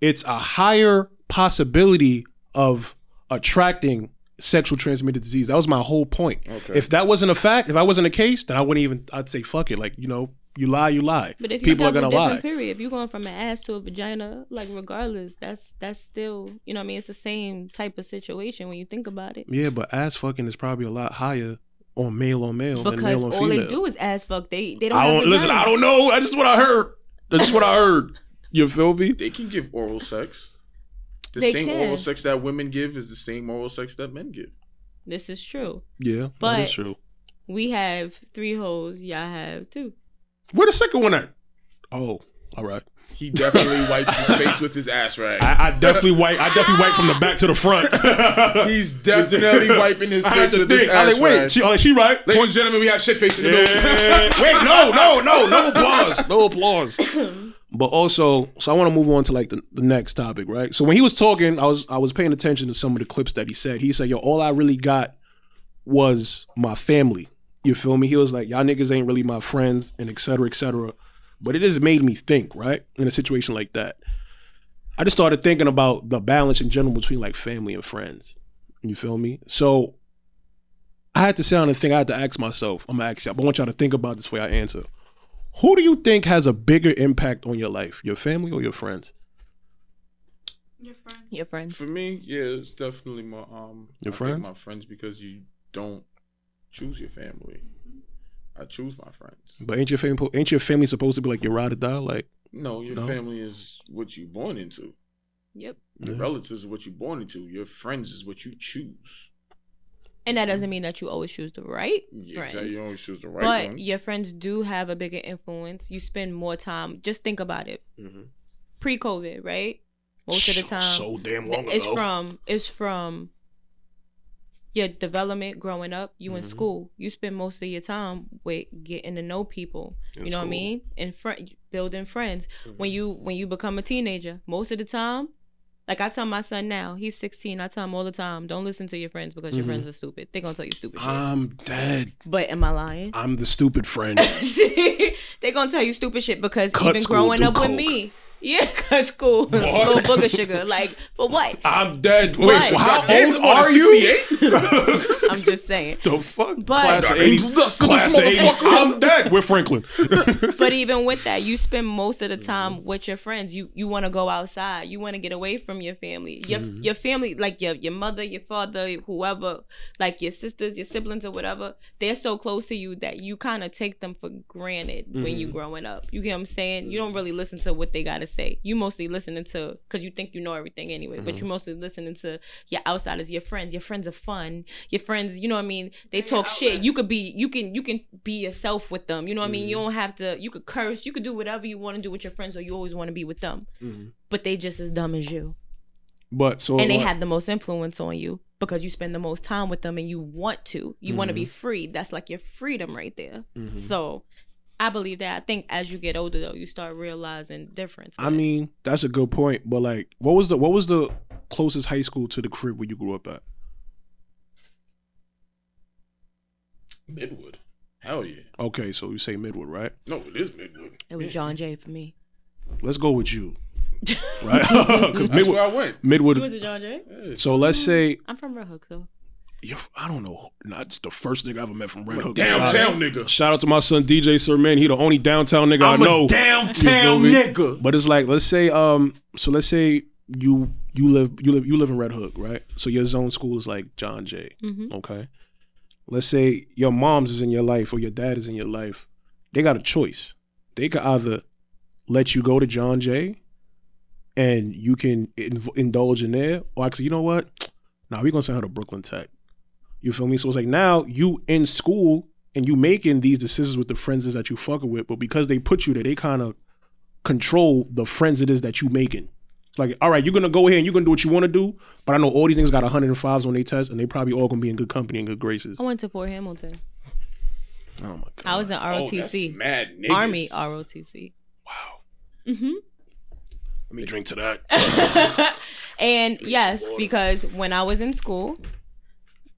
it's a higher possibility of attracting sexual transmitted disease. That was my whole point.
Okay.
If that wasn't a fact, if I wasn't a case, then I wouldn't even. I'd say fuck it. Like you know, you lie, you lie.
But if you're
People are
double
gonna lie.
period. If you're going from an ass to a vagina, like regardless, that's that's still, you know, what I mean, it's the same type of situation when you think about it.
Yeah, but ass fucking is probably a lot higher on male on male than
Because
male on
all
female.
they do is ass fuck. They they don't.
I don't listen.
vaginas.
I don't know. That's just what I heard. That's just what I heard. You feel me?
They can give oral sex. The
They
same
can.
oral sex that women give is the same oral sex that men give.
This is true.
Yeah,
But-
that is true.
We have three hoes. Y'all have two.
Where the second one at? Oh, all right.
He definitely wipes his face with his ass rag.
I, I definitely wipe. I definitely wipe from the back to the front.
He's definitely wiping his face with his.
I
ass
like, wait,
rag.
she, like, she right?
Ladies and gentlemen, we have shit face in the building.
Yeah. Wait, no, no, no, no applause. No applause. But also, so I want to move on to like the, the next topic, right? So when he was talking, I was I was paying attention to some of the clips that he said. He said, "Yo, all I really got was my family." You feel me? He was like, "Y'all niggas ain't really my friends," and et cetera, et cetera. But it just made me think, right? In a situation like that, I just started thinking about the balance in general between like family and friends. You feel me? So I had to sit down and think. I had to ask myself. I'm gonna ask y'all. But I want y'all to think about this way I answer. Who do you think has a bigger impact on your life, your family or your friends?
Your friend.
Your friends.
For me, yeah, it's definitely my um
Your
I
friends?
my friends because you don't choose your family. I choose my friends.
But ain't your family ain't your family supposed to be like your ride or die? Like
No, your
No?
family is what you're born into.
Yep.
Your
Yeah.
relatives is what you're born into. Your friends is what you choose.
And that doesn't mean that you always choose the right
Yeah,
friends.
exactly. You always choose the right
but
one.
your friends do have a bigger influence. You spend more time. Just think about it. Mm-hmm. Pre-COVID, right? Most of the time,
so damn long
it's
ago.
from it's from your development growing up. You in
Mhm.
school, you spend most of your time with getting to know people.
In
you know what I mean? And fr- building friends.
Mm-hmm.
When you when you become a teenager, most of the time. Like I tell my son now, he's 16. I tell him all the time, don't listen to your friends because your
Mhm.
friends are stupid. They're gonna tell you stupid shit.
I'm dead.
but am I lying?
I'm the stupid friend.
They're gonna tell you stupid shit because
Cut
even growing up with me. Yeah, cut school. Little booger sugar. Like, but what?
I'm dead. Wait,
What?
so how old are you?
68?
I'm just saying.
the fuck?
But-
class of 80s.
Dust
class of 80s. I'm dead. We're Franklin.
But even with that, you spend most of the
Mm-hmm.
time with your friends. You you want to go outside. You want to get away from your family. Your
Mm-hmm.
your family, like your your mother, your father, whoever, like your sisters, your siblings, or whatever. They're so close to you that you kind of take them for granted when
Mm-hmm.
you growing up. You get what I'm saying? You don't really listen to what they gotta say. You mostly listening to because you think you know everything anyway. But
Mm-hmm.
you mostly listening to your outsiders, your friends. Your friends are fun. Your friends, you know what I mean? They
And
talk shit. You could be you can you can be yourself with them. You know what I mean?
Mm-hmm.
You don't have to you could curse, you could do whatever you want to do with your friends or you always want to be with them. But they just as dumb as you.
But so
and they
what-
have the most influence on you because you spend the most time with them and you want to. You want to
Mm-hmm.
be free. That's like your freedom right there. So I believe that. I think as you get older though, you start realizing difference.
I mean, that's a good point. But like, what was the what was the closest high school to the crib where you grew up at?
Midwood. Hell yeah.
Okay, so you say Midwood, right?
No, it is Midwood.
it was John Jay for me.
Let's go with you, right? Because
That's
Midwood,
where I went.
Midwood.
You went to John Jay?
So let's mm, say
I'm from Red Hook though.
Yo, I don't know. That's the first nigga I ever met from Red Hook.
Downtown
Shout-
nigga.
Shout out to my son DJ Sir Man. He the only downtown nigga
I'm
I know.
a downtown
You feel
nigga.
But it's like let's say um so let's say you you live you live you live in Red Hook, right? So your zone school is like John Jay. Okay. Let's say your mom's is in your life or your dad is in your life. They got a choice. They could either let you go to John Jay and you can in- indulge in there, or actually, you know what? Now we gonna send her to Brooklyn Tech. You feel me? So it's like now you in school and you making these decisions with the friends that you fucking with, but because they put you there, they kind of control the friends it is that you making. It's like, all right, you're gonna go here and you're gonna do what you want to do, but I know all these things got 105s on their test, and they probably all gonna be in good company and good graces.
I went to Fort Hamilton.
Oh my god!
I was in
Oh, that's
ROTC.
mad niggas.
Army ROTC.
wow.
Mm-hmm.
Let me drink to that.
and yes, because when I was in school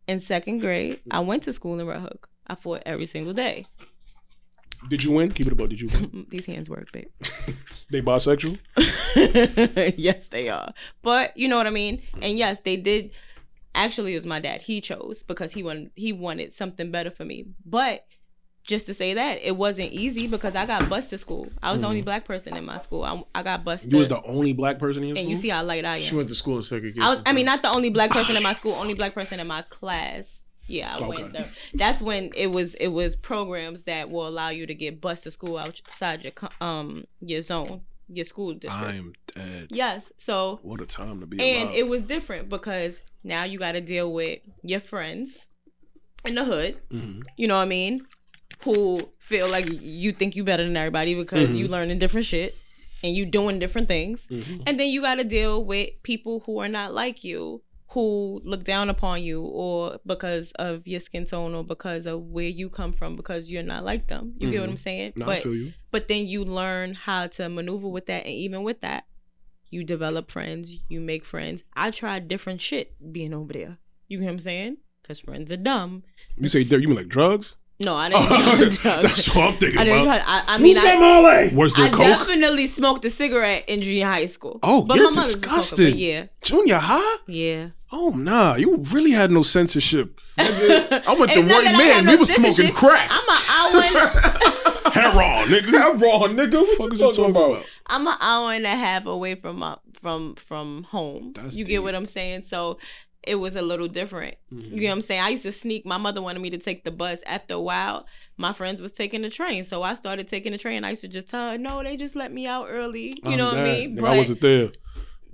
in second grade, I went to school in Red Hook. I fought every single day.
Did you win? Keep it above. Did you win?
These hands work, babe.
they bisexual?
yes, they are. But you know what I mean? And yes, they did actually it was my dad. He chose because he wanted he wanted something better for me. But just to say that, it wasn't easy because I got bused to school. I was the only black person in my school. I, I got bused.
Mm. You was the only black person in your
and
school.
you see how light I am.
She went to school in segregation.
I, was, I mean, not the only black person in my school, only black person in my class. Yeah, I went there. That's when it was it was programs that will allow you to get bused to school outside your um your zone, your school district.
I'm dead.
yes, so
What a time to be
and
alive.
it was different because now you got to deal with your friends in the hood.
Mhm.
You know what I mean? Who feel like you think you better than everybody because
Mm-hmm.
you learning different shit. and you doing different things.
Mm-hmm.
And then you got to deal with people who are not like you, who look down upon you, or because of your skin tone, or because of where you come from, because you're not like them. You get what I'm saying?
No,
but
Mm-hmm. feel you.
but then you learn how to maneuver with that, and even with that, you develop friends. You make friends. I tried different shit being over there. You get what I'm saying? Because friends are dumb.
You say you mean like drugs?
No, I didn't try drugs.
That's what I'm thinking
I didn't
about.
try. I, I mean, I,
Molly?
Was there
I
coke?
definitely smoked a cigarette in junior high school.
Oh,
but
you're
my mother's smoker,
disgusting.
but yeah,
Junior high?
yeah.
Oh nah, you really had no censorship.
I went to
It's not
Roy
that I
Man.
no
we was smoking crack.
I'm a hour.
Heron, nigga.
That raw nigga. What
fuck is you
talking
talking
about?
about?
I'm an hour and a half away from my from from home.
That's
you
deep.
get what I'm saying? So it was a little different.
Mm-hmm.
You know what I'm saying? I used to sneak. My mother wanted me to take the bus. After a while, my friends was taking the train, so I started taking the train. I used to just tell her, "No, they just let me out early." You
I'm
know what I mean?
Nigga, I wasn't there.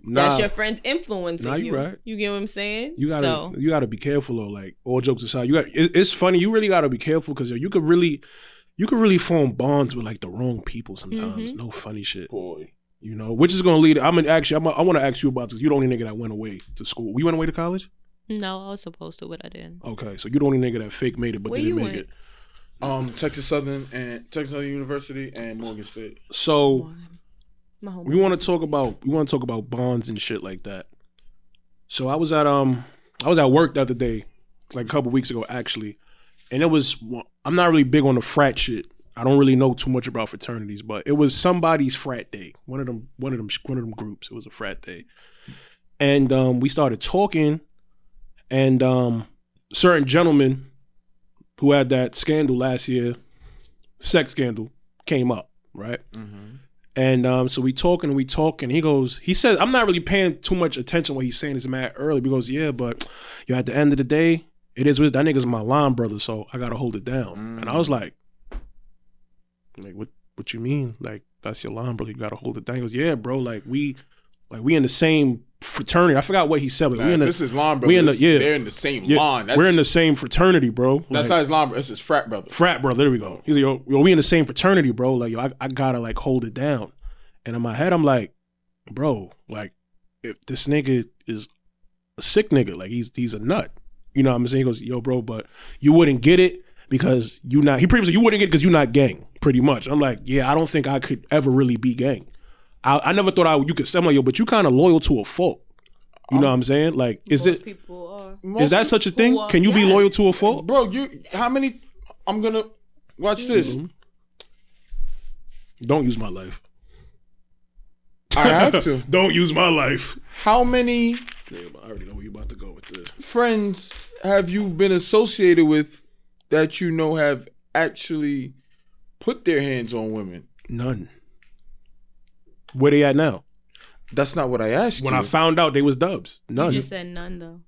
Nah,
that's your friends influencing
Nah, you
you.
right.
You get what I'm saying?
you gotta
So,
you gotta be careful though. Like all jokes aside, you got it, it's funny. You really gotta be careful because you could really you could really form bonds with like the wrong people sometimes.
Mhm.
No funny shit.
Boy.
You know, which is gonna lead. I'm gonna actually. I'm, I want to ask you about this. You're the only nigga that went away to school. You went away to college.
no, I was supposed to, but I didn't.
Okay, so you're the only nigga that fake made it but
Where
didn't
you
make
went?
it.
Um, Texas Southern and Texas Southern University and Morgan State.
So
My
we want to talk about we want to talk about bonds and shit like that. So I was at um I was at work the other day, like a couple weeks ago actually, and it was I'm not really big on the frat shit. I don't really know too much about fraternities, but it was somebody's frat day. One of them one of them one of them groups. It was a frat day, and um, we started talking, and um, certain gentleman who had that scandal last year, sex scandal, came up right. And um, so we talking and we talking. He goes, he says, I'm not really paying too much attention what he's saying. Is mad early. He goes, yeah, but you know, at the end of the day, it is what that nigga's my line brother, so I gotta hold it down. And I was like, like what what you mean? Like that's your line bro. you gotta hold it down. He goes, yeah, bro. Like we like we in the same fraternity. I forgot what he said, but
Nah,
we in the
this is line bro.
we in the- yeah.
They're in the same
yeah,
line. That's,
we're in the same fraternity, bro.
That's
Like-
not his line brother. This is frat brother.
frat brother. There we go. Oh. He's like, yo, yo, we in the same fraternity, bro. Like, yo, I, I gotta like hold it down. And in my head, I'm like, bro, like, if this nigga is a sick nigga, like he's he's a nut. You know what I'm saying? He goes, yo, bro, but you wouldn't get it because you not. He pretty much said, you wouldn't get it because you're not gang. Pretty much. I'm like, yeah, I don't think I could ever really be gang. I, I never thought I you could say, I'm yo, but you kind of loyal to a fault. You know what I'm saying? Like, is
Most
it
people are.
is that such a thing?
are-
Can you be loyal to a fault?
Bro, you how many I'm gonna watch this.
Mm-hmm. Don't use my life.
I have to.
Don't use my life.
How many
Damn, I already know where you about to go with this.
friends have you been associated with that you know have actually put their hands on women?
None. Where they at now?
That's not what I asked you.
When
you.
I found out they was dubs. None.
You just said none though.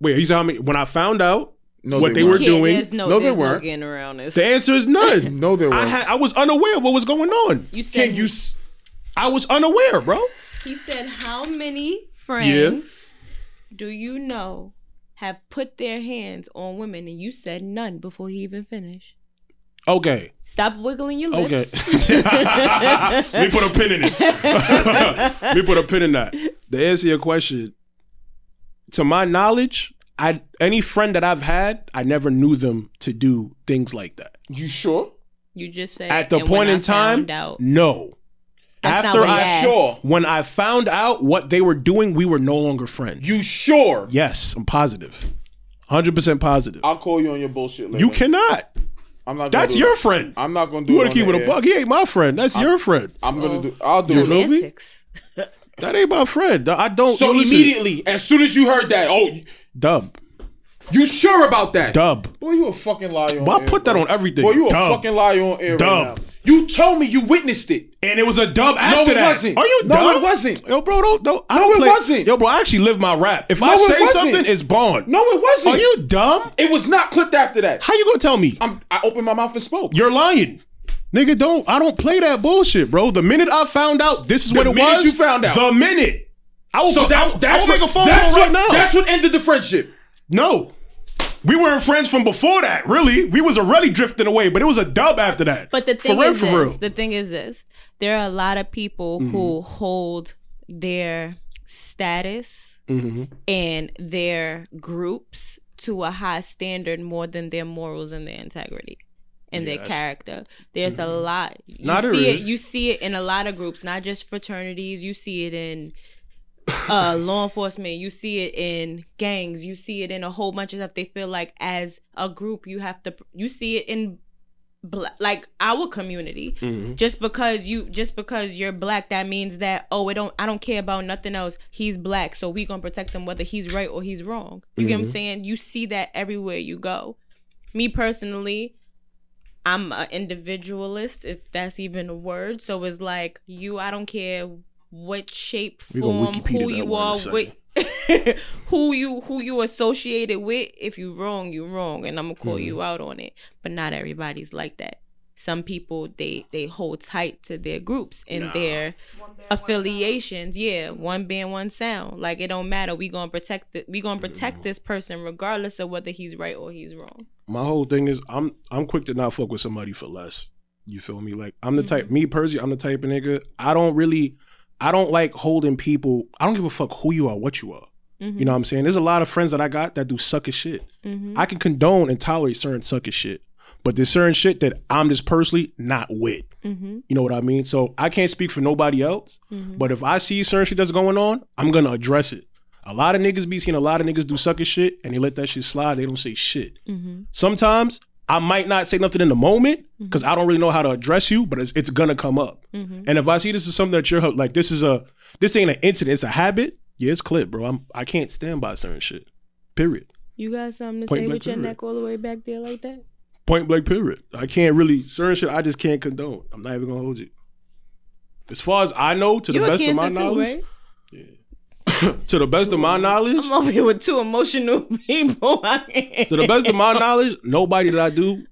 Wait, you saw me when I found out
no,
what they were
weren't.
Doing.
There's no,
No, they
there's no
weren't.
getting around this.
The answer is none.
No, there
I
weren't.
had I was unaware of what was going on.
you said
Can you? s-
I was unaware, bro.
He said, "How many friends do you know have put their hands on women?" And you said none before he even finished.
Okay.
Stop wiggling your
Okay.
lips.
Let me put a pin in it. Let me put a pin in that. To answer your question, to my knowledge, I any friend that I've had, I never knew them to do things like that.
You sure?
you just said
At the point in time,
out-
no.
That's not
After
what
I
asked.
Sure.
when I found out what they were doing, we were no longer friends.
You sure?
yes, I'm positive, hundred percent positive.
I'll call you on your bullshit later.
You cannot.
I'm not.
That's your
it.
friend.
I'm not gonna do.
You
it
want to
on
keep it a
air.
buck? He ain't my friend. That's your friend.
I'm gonna
Oh.
do. I'll do
You
it.
feel me?
Semantics.
That ain't my friend. I don't.
So
yo, listen,
immediately, as soon as you heard that, oh,
dub,
you sure about that?
dub.
Boy, you a fucking liar. On
But I
air,
put that on everything.
Boy, you a
Dub.
fucking liar on air
Dub.
right now. You told me you witnessed it.
And it was a dub after no,
it
that.
wasn't.
Are you
No,
dumb?
it wasn't.
Yo, bro, don't don't. I
No,
don't
it wasn't.
Yo, bro, I actually live my rap. If
No,
I say
wasn't.
something, it's bond.
No, it wasn't.
Are you dumb?
It was not clipped after that.
How you gonna tell me?
I'm, I opened my mouth and spoke.
You're lying. Nigga, don't I don't play that bullshit, bro. The minute I found out this is
The
what it
minute
was,
you found out.
the minute. I will,
so
I will-
that,
I will
that's
make a phone call right
what,
now.
That's what ended the friendship.
no, we weren't friends from before that. Really, we was already drifting away, but it was a dub after that.
But the
For
thing
real,
is
for real.
The thing is this. There are a lot of people who hold their status
Mm-hmm.
and their groups to a high standard more than their morals and their integrity and their character. There's a lot. You
there
see it. You see it in a lot of groups, not just fraternities. You see it in uh, law enforcement. You see it in gangs. You see it in a whole bunch of stuff. They feel like as a group, you have to. You see it in bla- like our community
Mm-hmm.
just because you just because you're black that means that oh it don't i don't care about nothing else he's black so we gonna protect him whether he's right or he's wrong you get what i'm saying you see that everywhere you go me personally i'm an individualist if that's even a word so it's like you i don't care what shape form who you
one in a
are
second.
with who you who you associated with if you wrong you wrong and i'm gonna call
Mm-hmm.
you out on it but not everybody's like that some people they they hold tight to their groups and their
One band, one
affiliations yeah one band one sound like it don't matter we gonna protect the, we gonna protect this person regardless of whether he's right or he's wrong
my whole thing is I'm I'm quick to not fuck with somebody for less. You feel me? Like I'm the type me personally, I'm the type of nigga. I don't really I don't like holding people. I don't give a fuck who you are, what you are. You know mm-hmm. what I'm saying? There's a lot of friends that I got that do sucker shit. Mm-hmm. I can condone and tolerate certain sucker shit. But there's certain shit that I'm just personally not with. Mm-hmm. You know what I mean? So I can't speak for nobody else. But if I see certain shit that's going on, I'm gonna address it. A lot of niggas be seeing a lot of niggas do sucker shit and they let that shit slide. They don't say shit. Sometimes I might not say nothing in the moment mm-hmm. because I don't really know how to address you, but it's, it's gonna come up. Mm-hmm. And if I see this is something that you're like, this is a this ain't an incident, it's a habit. Yeah, it's clip, bro. I'm I can't stand by certain shit. Period.
you got something to
Point
say with your neck all the way back there like that
Point blank. Period. I can't really certain shit. I just can't condone. I'm not even gonna hold you. As far as I know, to the
you a
best of my
cancer too
knowledge,
right
to the best of my knowledge,
i'm over here with two emotional people
to the best of my knowledge, nobody that I do,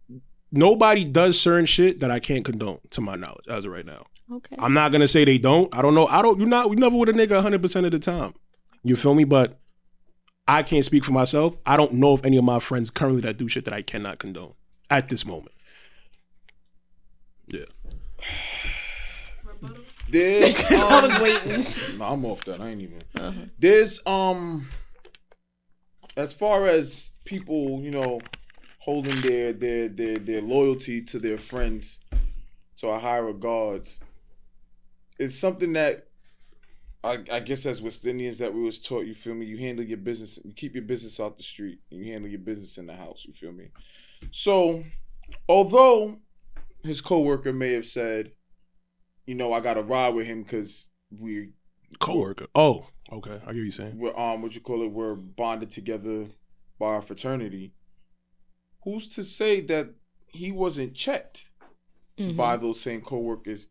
nobody does certain shit that I can't condone. To my knowledge, as of right now.
okay
I'm not gonna say they don't. I don't know. I don't. You're not. You never with a nigga 100 percent of the time. You feel me? But I can't speak for myself. I don't know if any of my friends currently that do shit that I cannot condone at this moment. Yeah.
Rebuttal.
There's,
i
um,
was waiting
No, I'm off that. I ain't even. This um, as far as people, you know, holding their their their their loyalty to their friends to a higher regards, it's something that I, I guess as West Indians that we was taught. You feel me? You handle your business. You keep your business out the street. And you handle your business in the house. You feel me? So, although his coworker may have said, you know, I got to ride with him because we
Coworker. Oh, okay. I hear you saying.
we're um what you call it we're bonded together by our fraternity who's to say that he wasn't checked
Mm-hmm.
by those same coworkers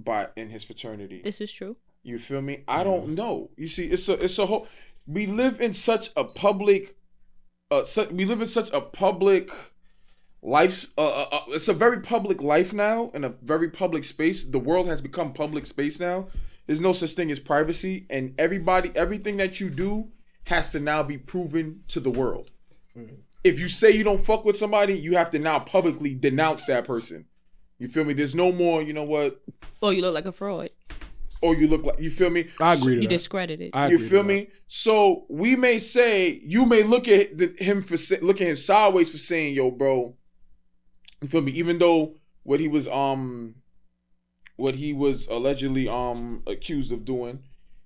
by in his fraternity
this is true
you feel me i don't know you see it's a it's a whole we live in such a public uh su- we live in such a public life uh, uh, uh, it's a very public life now in a very public space. The world has become public space now. There's no such thing as privacy and everybody everything that you do has to now be proven to the world. If you say you don't fuck with somebody you have to now publicly denounce that person. You feel me? There's no more you know what?
Oh you look like a fraud.
Or you look like you feel me?
I agree to
you
that.
discredited.
I
you
agree to
feel
that.
me? So we may say you may look at the, him for sa- look at him sideways for saying, "Yo, bro," you feel me? Even though what he was um, what he was allegedly um accused of doing,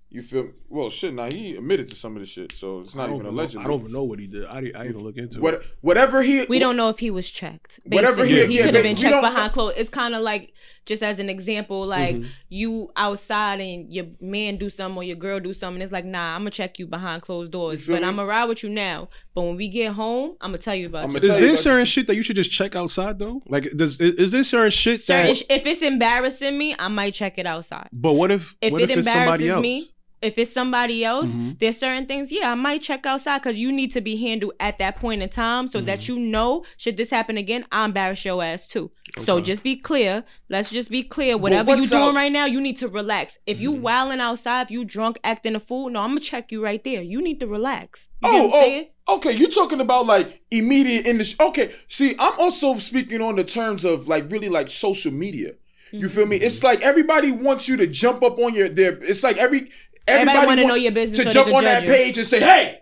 you feel? Well, shit. Now he admitted to some of the shit, so it's not even
even know- I don't even know what he did. I, didn't- I didn't even look into it.
Whatever he
we don't know if he was checked.
Whatever he-
he,
yeah,
could have been checked behind closed. It's kind of like, just as an example, like
Mm-hmm.
you outside and your man do something or your girl do something. It's like, nah, I'm gonna check you behind closed doors, but
me?
I'm gonna ride with you now. But when we get home, I'm gonna tell you about
I'ma
you.
tell
Is
you
there certain shit that you should just check outside though? Like, does is, is there certain shit
Certain
that?
if it's embarrassing me, I might check it outside.
But what if
If
what
it
if it's somebody
embarrasses
else?
me, if it's somebody else,
Mm-hmm.
there's certain things, yeah, I might check outside because you need to be handled at that point in time so that
Mm-hmm.
you know, should this happen again, I embarrass your ass too. So just be clear. Let's just be clear. Whatever
you're
doing
out-
right now, you need to relax. If you
Mm-hmm.
wilding outside, if you drunk acting a fool, no, I'm gonna check you right there. You need to relax. You get
Oh,
what I'm saying?
oh, okay. You're talking about like immediate in the. Sh- okay, see, I'm also speaking on the terms of like really like social media. You feel me? It's like everybody wants you to jump up on your their. It's like every everybody,
wanna know your business
to
so
jump on that
you.
page and say, "Hey,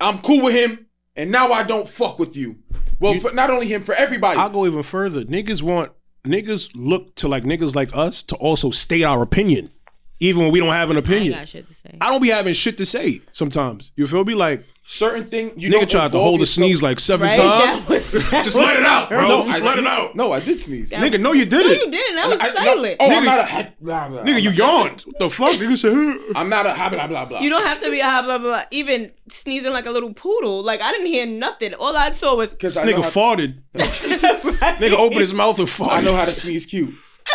I'm cool with him, and now I don't fuck with you." Well, for, not only him, for everybody.
I'll go even further. Niggas want niggas look to like niggas like us to also state our opinion, even when we don't have an
I ain't
opinion.
got shit to say.
I don't be having shit to say sometimes. You feel me? Like
Certain thing you
nigga tried to
involve
hold a sneeze like seven
Right?
times.
That was-
Just let it out, bro.
No,
Just
I
let it out.
No, I did sneeze.
Nigga, no, you
No,
didn't.
you didn't. That was
I- no-
silent.
oh,
Nigga,
I'm not a. Blah, blah,
Nigga, you yawned. What the fuck? Nigga said,
I'm not a blah blah blah blah.
You don't have to be a blah blah blah. Even sneezing like a little poodle. Like I didn't hear nothing. All I saw was
because
nigga
how-
farted. Nigga opened his mouth and farted.
I know how to sneeze cute.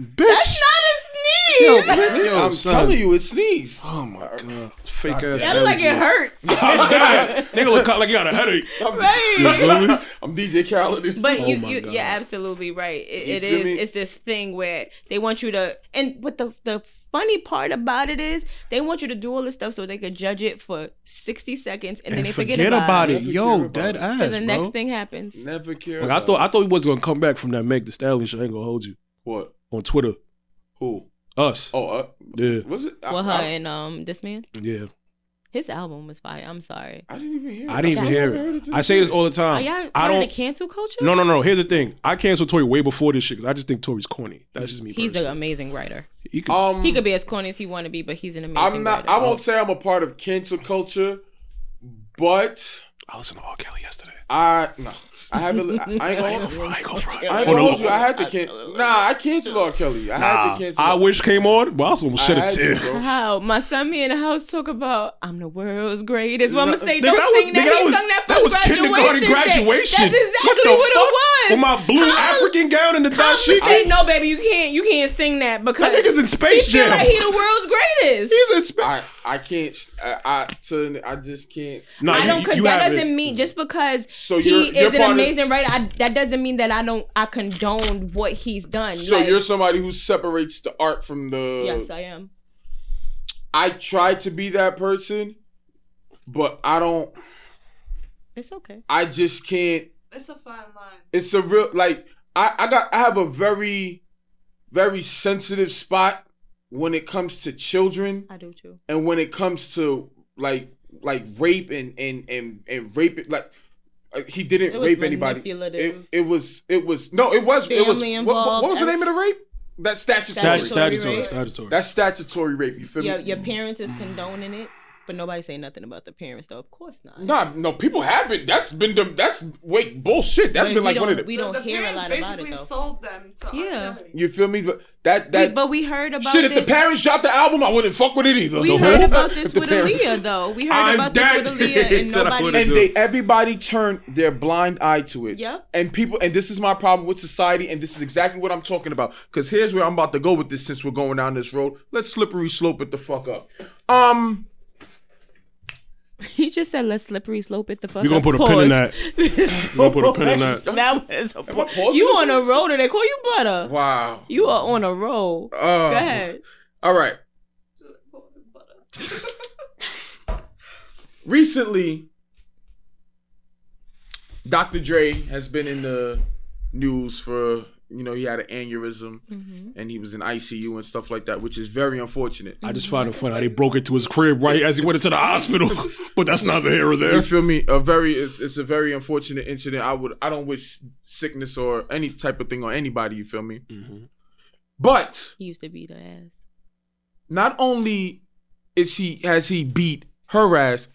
Bitch.
That's not a sneeze.
Yo,
I'm
son.
telling you, it's sneeze.
Oh my god. Fake ass.
That look like it hurt.
Nigga look like he got a headache.
Right.
feel me?
I'm DJ Khaled.
But oh you,
Oh my
you
God.
you're absolutely right. It,
You
it
feel
is.
me?
It's this thing where they want you to, and what the the funny part about it is, they want you to do all this stuff so they could judge it for sixty seconds, and, then they
forget,
forget,
about,
it.
it. Yo,
care
dead ass,
So the
bro.
next thing happens.
Never care.
Like, I thought I thought he was gonna come back from that Meg Thee Stallion shit. I ain't gonna hold you
what?
On Twitter.
Who?
Us.
Oh, uh,
Yeah.
Was it? I,
Well, her
I,
and um this man,
Yeah.
his album was fire. I'm sorry.
I didn't even hear. it.
I didn't even
I
hear
never heard
it.
till
I say this all the
Are
time.
y'all
I
part of the
don't.
cancel culture?
No, no, no. Here's the thing. I canceled Tory way before this shit because I just think Tory's corny. That's just me.
He's an
personally.
amazing writer.
He could,
Um,
He could be as corny as he want to be, but he's an amazing
I'm not.
writer.
I won't say I'm a part of cancel culture, but
I listened to R. Kelly yesterday.
I no. I haven't. I, I ain't gonna.
I ain't gonna.
I ain't gonna hold you. I had to cancel. Nah, I canceled R. Kelly. I had
Nah,
to cancel.
I wish came on, but I was gonna shed a tear.
How my son me in the house talk about I'm the world's greatest. Well, I'm gonna say don't
that was-
sing that.
nigga, that
he
was-
sung that,
that was
first
kindergarten
graduation. day. That's exactly
What the
what,
fuck?
it was.
With my blue
How-
African gown and the
I'm
dot shit.
say no, baby. You can't. You can't sing that because
That nigga's in Space
he feel like he the world's greatest.
He's in space.
I I can't. I I, to, I just can't.
Nah,
I don't.
you
Con- that doesn't mean just because
So
he
you're- you're
is an
part of-
amazing writer. I, that doesn't mean that I don't. I condone what he's done.
So
Like,
you're somebody who separates the art from the.
yes, I am.
I try to be that person, but I don't.
It's okay.
I just can't.
It's a fine line.
It's a real like I I got I have a very very sensitive spot when it comes to children
I do too.
and when it comes to like like rape and and and and rape it like he didn't
It
rape anybody. It, it was it was no it was it was what, what, what was the name of the rape? That's statutory.
Statutory
Statutory.
rape.
Statutory.
That's statutory rape. You feel
Your
me?
your parents is condoning it, but nobody say nothing about the parents though. Of course not.
Nah, no, people have been. That's been them. That's wait bullshit. That's
But
been like one of the.
we don't
the, the
hear a lot about it
basically
though.
sold them to
Yeah.
R.
You feel me? But that
We-
that
but we heard about
shit. If
this.
the parents dropped the album, I wouldn't fuck with it either.
we
The
heard about this with
parents-
Aaliyah though. We heard
I'm
about this with Aaliyah, and nobody.
and they everybody turned their blind eye to it.
Yep.
And people and this is my problem with society, and this is exactly what I'm talking about. Cause here's where I'm about to go with this since we're going down this road. Let's slippery slope it the fuck up. Um
He just said, "Let's slippery slope it the fuck."
We gonna
up."
put a pin in that. We gonna put a pin in that.
That was a
I
pause. You
this
on a
one?
roll, and they call you butter.
wow.
You are on a roll.
Uh,
Go ahead.
All right. Recently, Dr. Dre has been in the news for you know he had an aneurysm
Mm-hmm.
and he was in ICU and stuff like that, which is very unfortunate.
I just find it funny how they broke into his crib right as he went into the hospital. but that's neither here or there.
You feel me? A very it's, it's a very unfortunate incident. I would I don't wish sickness or any type of thing on anybody. You feel me? But
He used to beat her ass.
not only is he has he beat her ass,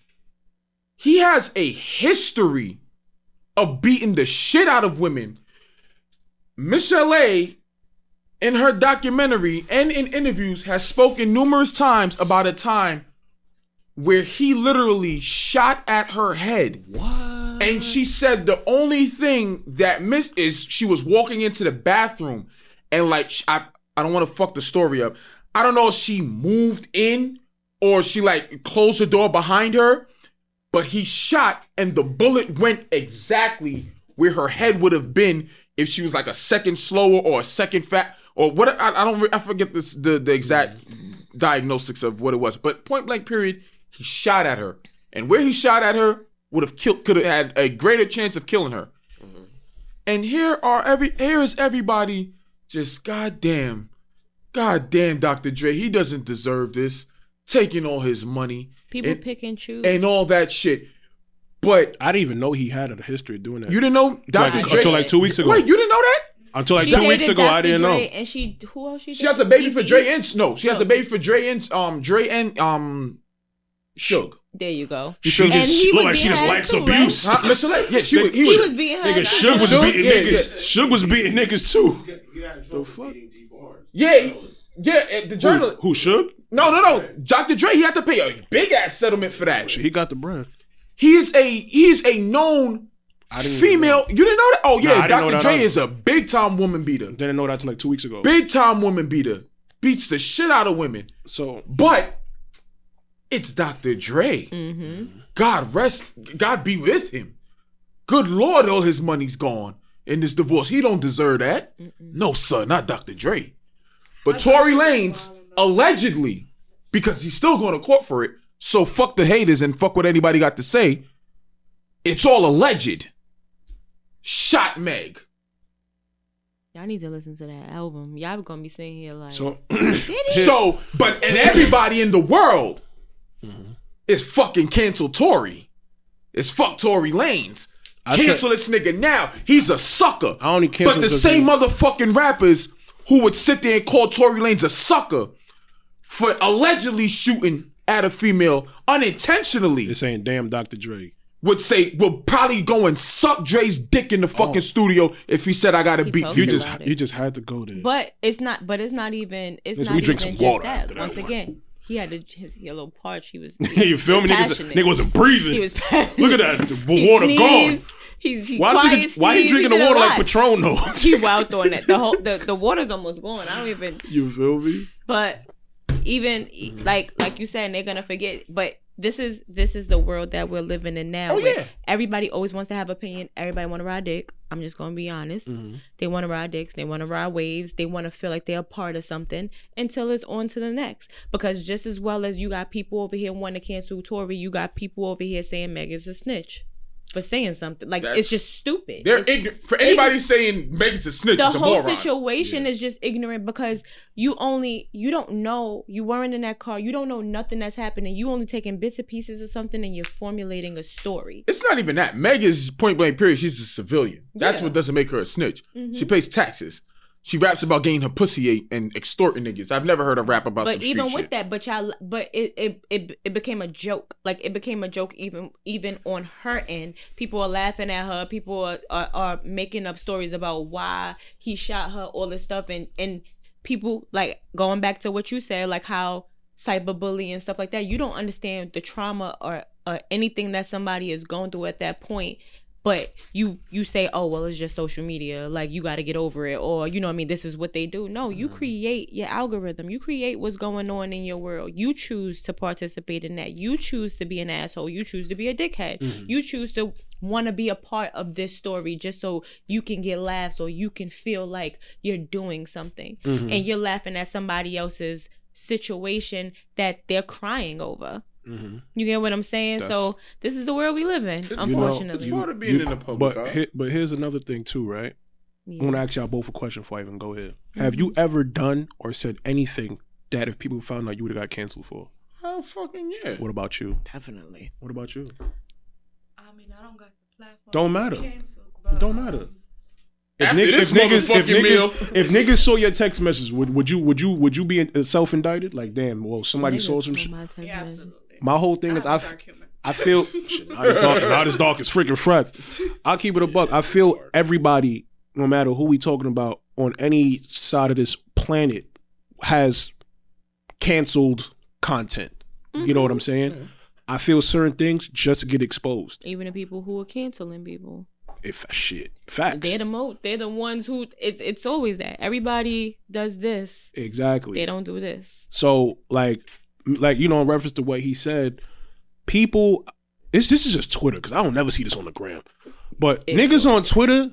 he has a history of beating the shit out of women. Michel'le A, in her documentary and in interviews, has spoken numerous times about a time where he literally shot at her head. What? And she said the only thing that missed is she was walking into the bathroom and like I I don't want to fuck the story up. I don't know if she moved in or she like closed the door behind her, but he shot and the bullet went exactly where her head would have been if she was like a second slower or a second fat or what I, I don't re- I forget this the the exact diagnostics of what it was, but point blank period, he shot at her, and where he shot at her would have killed could have had a greater chance of killing her. Mm-hmm. And here are every here is everybody just goddamn, goddamn Dr. Dre. He doesn't deserve this. Taking all his money
People
and,
pick and choose.
and all that shit. But
I didn't even know he had a history of doing that.
you didn't know Dr.
like,
Dre.
until like two weeks ago.
Wait, you didn't know that?
until like
She
two
dated
weeks ago, I
Dr.
didn't
Dre,
know.
And she who else she?
She has a baby for
Eazy-E?
Dre and no, she has a baby for Dre and um Dre and um Suge.
There you go.
She
And
just
he
look
was
like she
being
just
ass
likes
too, right?
abuse.
Huh? Mr. Lake? Yeah, she was. He
He
was.
was being
Nigga,
ass.
Suge was
Suge?
beating
Yeah,
niggas.
yeah.
Suge was beating niggas too.
He got in trouble for beating Dee Barnes.
Yeah, he- yeah. The
Who,
journalist.
who Suge?
No, no, no. Dr. Dre, he had to pay a big ass settlement for that.
He got the bread.
He is a he is a known
I didn't
female. You didn't know that? Oh
Nah, I
yeah,
didn't know
Dr.
that
Dre
either.
is a big time woman beater.
Didn't know that till like two weeks ago.
Big time woman beater. Beats the shit out of women.
So
But it's Dr. Dre.
Mm-hmm.
God rest, God be with him. Good Lord, all his money's gone in this divorce. He don't deserve that. No, sir, not Dr. Dre. But Tory Lanez, allegedly, because he's still going to court for it, so fuck the haters and fuck what anybody got to say. It's all alleged. Shot Meg.
Y'all need to listen to that album. Y'all gonna be sitting here like,
so?
So, but and everybody in the world mm-hmm. is fucking cancel Tory. It's fuck Tory Lanez.
I
Cancel this nigga now. He's a sucker.
I only cancel
But the same
he-
motherfucking rappers who would sit there and call Tory Lanez a sucker for allegedly shooting at a female unintentionally
they're saying, "Damn, Dr. Dre."
would say would probably go and suck Dre's dick in the oh. fucking studio if he said I gotta beat you.
You just
it.
you just had to go there.
But it's not. But it's not even. It's
Listen,
not
we drink
even
some water
just that.
after that
Once
one.
again, he had to, his yellow a parch. He was.
you feel me? Niggas, nigga wasn't breathing.
He was. Passionate.
Look at that. The
He
water gone.
He's he
Why, is
quiet
nigga, why he
sneezed,
drinking the water like
lot.
Patron though?
He wild throwing it. The whole the, the water's almost gone. I don't even.
you feel me?
But even like like you said, they're gonna forget. But this is this is the world that we're living in now.
Oh, yeah.
Everybody always wants to have opinion. Everybody want to ride dick. I'm just gonna be honest.
Mm-hmm.
They want to ride dicks. They want to ride waves. They want to feel like they're a part of something until it's on to the next. Because just as well as you got people over here wanting to cancel Tory, you got people over here saying Meg is a snitch for saying something. Like
That's-
it's just stupid.
They're ignorant. For anybody saying Megan's a snitch
the
a
whole
moron.
situation is just ignorant because you only you don't know you weren't in that car you don't know nothing that's happening you only taking bits and pieces of something and you're formulating a story
It's not even that. Meg is point blank period. She's a civilian. That's
Yeah.
what doesn't make her a snitch.
Mm-hmm.
She pays taxes. She raps about getting her pussy ate and extorting niggas. I've never heard her rap about
but even with
shit.
that but y'all but it, it it it became a joke. Like it became a joke even even on her end. People are laughing at her. People are, are, are making up stories about why he shot her all this stuff. And and people like going back to what you said like how cyberbullying and stuff like that you don't understand the trauma or, or anything that somebody is going through at that point but you you say oh well it's just social media. Like you got to get over it or you know what i mean this is what they do. No you mm-hmm. create your algorithm. You create what's going on in your world. You choose to participate in that. You choose to be an asshole. You choose to be a dickhead. Mm-hmm. You choose to want to be a part of this story just so you can get laughs or you can feel like you're doing something. Mm-hmm. And you're laughing at somebody else's situation that they're crying over you get what i'm saying so this is the world we live in
know,
unfortunately
it's part of being in the public
But
eye.
he- but here's another thing too, right?
Yeah.
I want to ask y'all both a question before I even go here.
Mm-hmm.
Have you ever done or said anything that if people found out you would have got canceled for?
Oh fucking yeah.
What about you?
Definitely.
What about you?
I mean, I don't got the platform.
Don't
to
matter.
cancel,
It
but,
don't
um,
matter. If,
After
nig-
this
if niggas, if
motherfucking meal.
niggas, if niggas saw your text message, would, would you would you would you be self indicted? Like, damn, well, somebody saw some shit.
Yeah, absolutely.
My whole thing
I
is
have
I
a
f- I feel shit, not as dark, not as dark as freaking Fred. I'll keep it a buck. I feel everybody, no matter who we talking about, on any side of this planet, has canceled content. You know what I'm saying? I feel certain things just get exposed.
even the people who are canceling people
if shit facts
They're the mo. They're the ones who. It's it's always that. Everybody does this.
exactly.
They don't do this.
So like like you know in reference to what he said, people it's this is just Twitter because I don't never see this on the gram. But
Ew.
niggas on Twitter,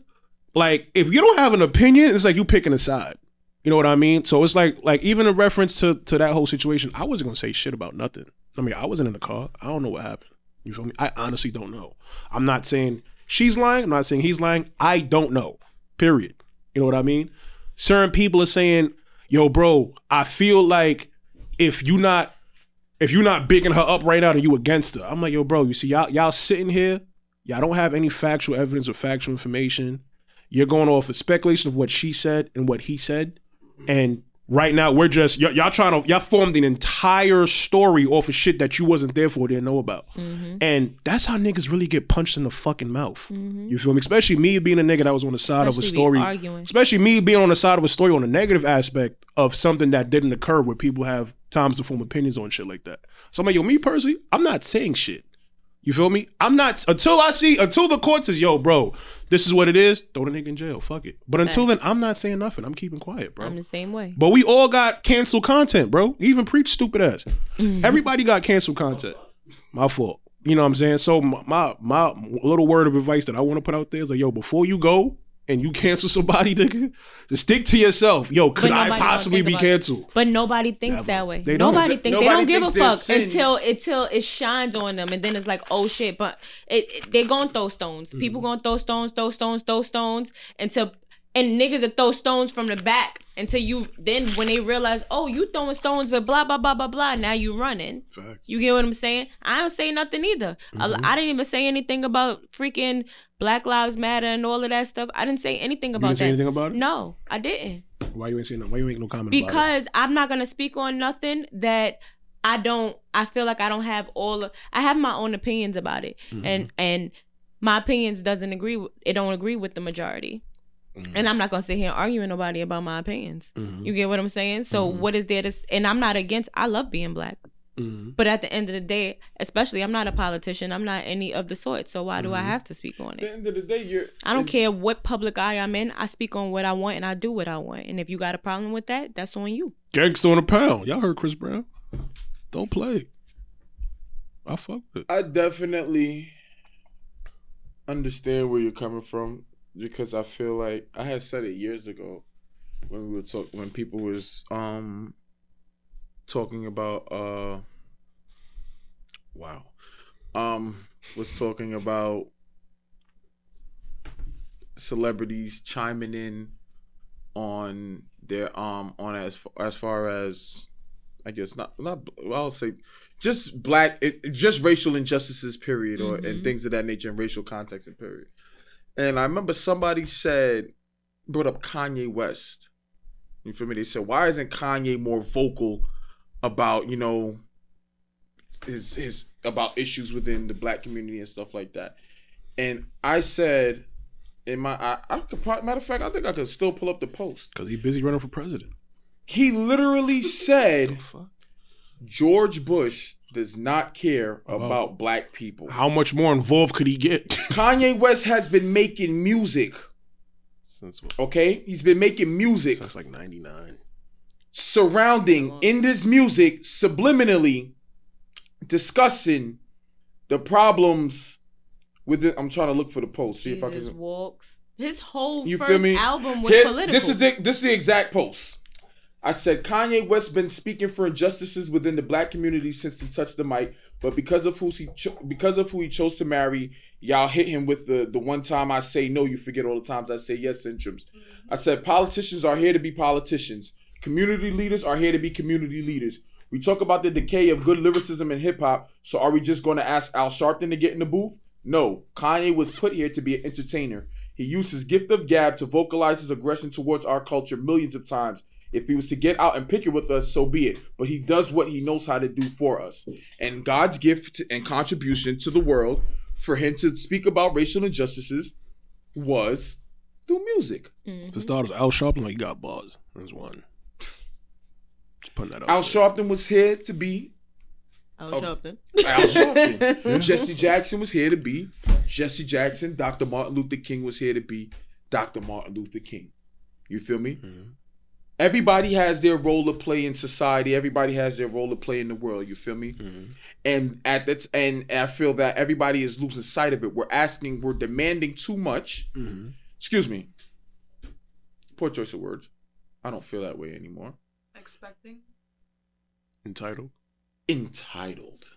like if you don't have an opinion, it's like you picking a side. You know what I mean? So it's like like even in reference to to that whole situation, I wasn't gonna say shit about nothing. I mean, I wasn't in the car. I don't know what happened. You feel me? I honestly don't know. I'm not saying she's lying. I'm not saying he's lying. I don't know. Period. You know what I mean? Certain people are saying, "Yo, bro, I feel like if you not if you're not bigging her up right now, then you against her." I'm like, "Yo, bro, you see y'all y'all sitting here, y'all don't have any factual evidence or factual information. You're going off of speculation of what she said and what he said, and." Right now, we're just y- y'all trying to y'all formed an entire story off of shit that you wasn't there for, didn't know about, mm-hmm. and that's how niggas really get punched in the fucking mouth. Mm-hmm. You feel me? Especially me being a nigga that was on the side of a story,
arguing.
especially me being on the side of a story on a negative aspect of something that didn't occur where people have times to form opinions on shit like that. So I'm like, yo, me personally, I'm not saying shit. You feel me? I'm not until I see until the court says, yo, bro, this is what it is. Throw the nigga in jail. Fuck it. But until then, I'm not saying nothing. I'm keeping quiet, bro.
I'm the same way.
But we all got canceled content, bro. Even preach stupid ass. Mm-hmm. Everybody got canceled content. My fault. You know what I'm saying? So my, my my little word of advice that I want to put out there is like, yo, before you go and you cancel somebody, nigga, just stick to yourself. Yo, could I possibly be canceled?
But nobody thinks
Never.
that way.
They don't.
nobody think they don't give a fuck
sin-
until until it shines on them, and then it's like, oh shit. But it, it- they gonna throw stones. People
Mm-hmm.
gonna throw stones, throw stones, throw stones until and niggas that throw stones from the back until you then when they realize, oh, you throwing stones, but blah blah blah blah blah. Now you running.
Facts.
You get what I'm saying? I don't say nothing either. I-
Mm-hmm.
I, didn't even say anything about freaking Black Lives Matter and all of that stuff. I didn't say anything
You
about
didn't say
that.
anything about it?
No, I didn't
Why you ain't saying no? Why you ain't no comment about it?
because I'm not gonna speak on nothing that I don't. I feel like I don't have all. Of, I have my own opinions about it,
Mm-hmm.
and and my opinions doesn't agree. It don't agree with the majority.
Mm-hmm.
And I'm not gonna sit here and argue with nobody about my opinions. You get what I'm saying? So
Mm-hmm.
what is there to? And I'm not against. I love being black.
Mhm.
But at the end of the day, especially, I'm not a politician. I'm not any of the sort. So why
Mm-hmm.
do I have to speak on it?
At the end of the day, you're.
I don't care what public eye I'm in. I speak on what I want and I do what I want. And if you got a problem with that, that's on you.
Gangsta on a pound. Y'all heard Chris Brown? Don't play. I fuck with it.
I definitely understand where you're coming from because I feel like I had said it years ago when we were talk when people was um talking about uh wow um was talking about celebrities chiming in on their um on as as far as I guess not not I'll say just black it, just racial injustices period or and
Mhm.
things of that nature in racial context and period. And I remember somebody said brought up Kanye West. You feel me? They said why isn't Kanye more vocal about you know his his about issues within the black community and stuff like that. And I said in my I, I could probably, matter of fact I think I could still pull up the post.
Cause he busy running for president.
He literally said George Bush does not care about black people.
How much more involved could he get?
Kanye West has been making music,
since what?
okay? He's been making music
Since like '99.
surrounding in this music subliminally discussing the problems with it. I'm trying to look for the post. See if I can.
walks. His whole
You
first
feel me?
album was
Here-
political.
This is the this is the exact post. I said Kanye West been speaking for injustices within the black community since he touched the mic, but because of who he cho- because of who he chose to marry, y'all hit him with the the one time I say no, you forget all the times I say yes syndromes. I said politicians are here to be politicians. Community leaders are here to be community leaders. We talk about the decay of good lyricism in hip hop, so are we just going to ask Al Sharpton to get in the booth? No, Kanye was put here to be an entertainer. He used his gift of gab to vocalize his aggression towards our culture millions of times. If he was to get out and pick it with us, so be it. But he does what he knows how to do for us. And God's gift and contribution to the world for him to speak about racial injustices was through music.
Mm-hmm.
For starters, Al Sharpton, like, he got bars. That's one. Just putting that out.
Al
there.
Sharpton was here to be
Al Sharpton.
Al Sharpton. Jesse Jackson was here to be Jesse Jackson, Dr. Martin Luther King was here to be Dr. Martin Luther King. You feel me? Everybody has their role to play in society. Everybody has their role to play in the world. You feel me? Mm-hmm. And at that, and I feel that everybody is losing sight of it. We're asking, we're demanding too much. Mm-hmm. Excuse me. Poor choice of words. I don't feel that way anymore.
Expecting.
Entitled.
Entitled,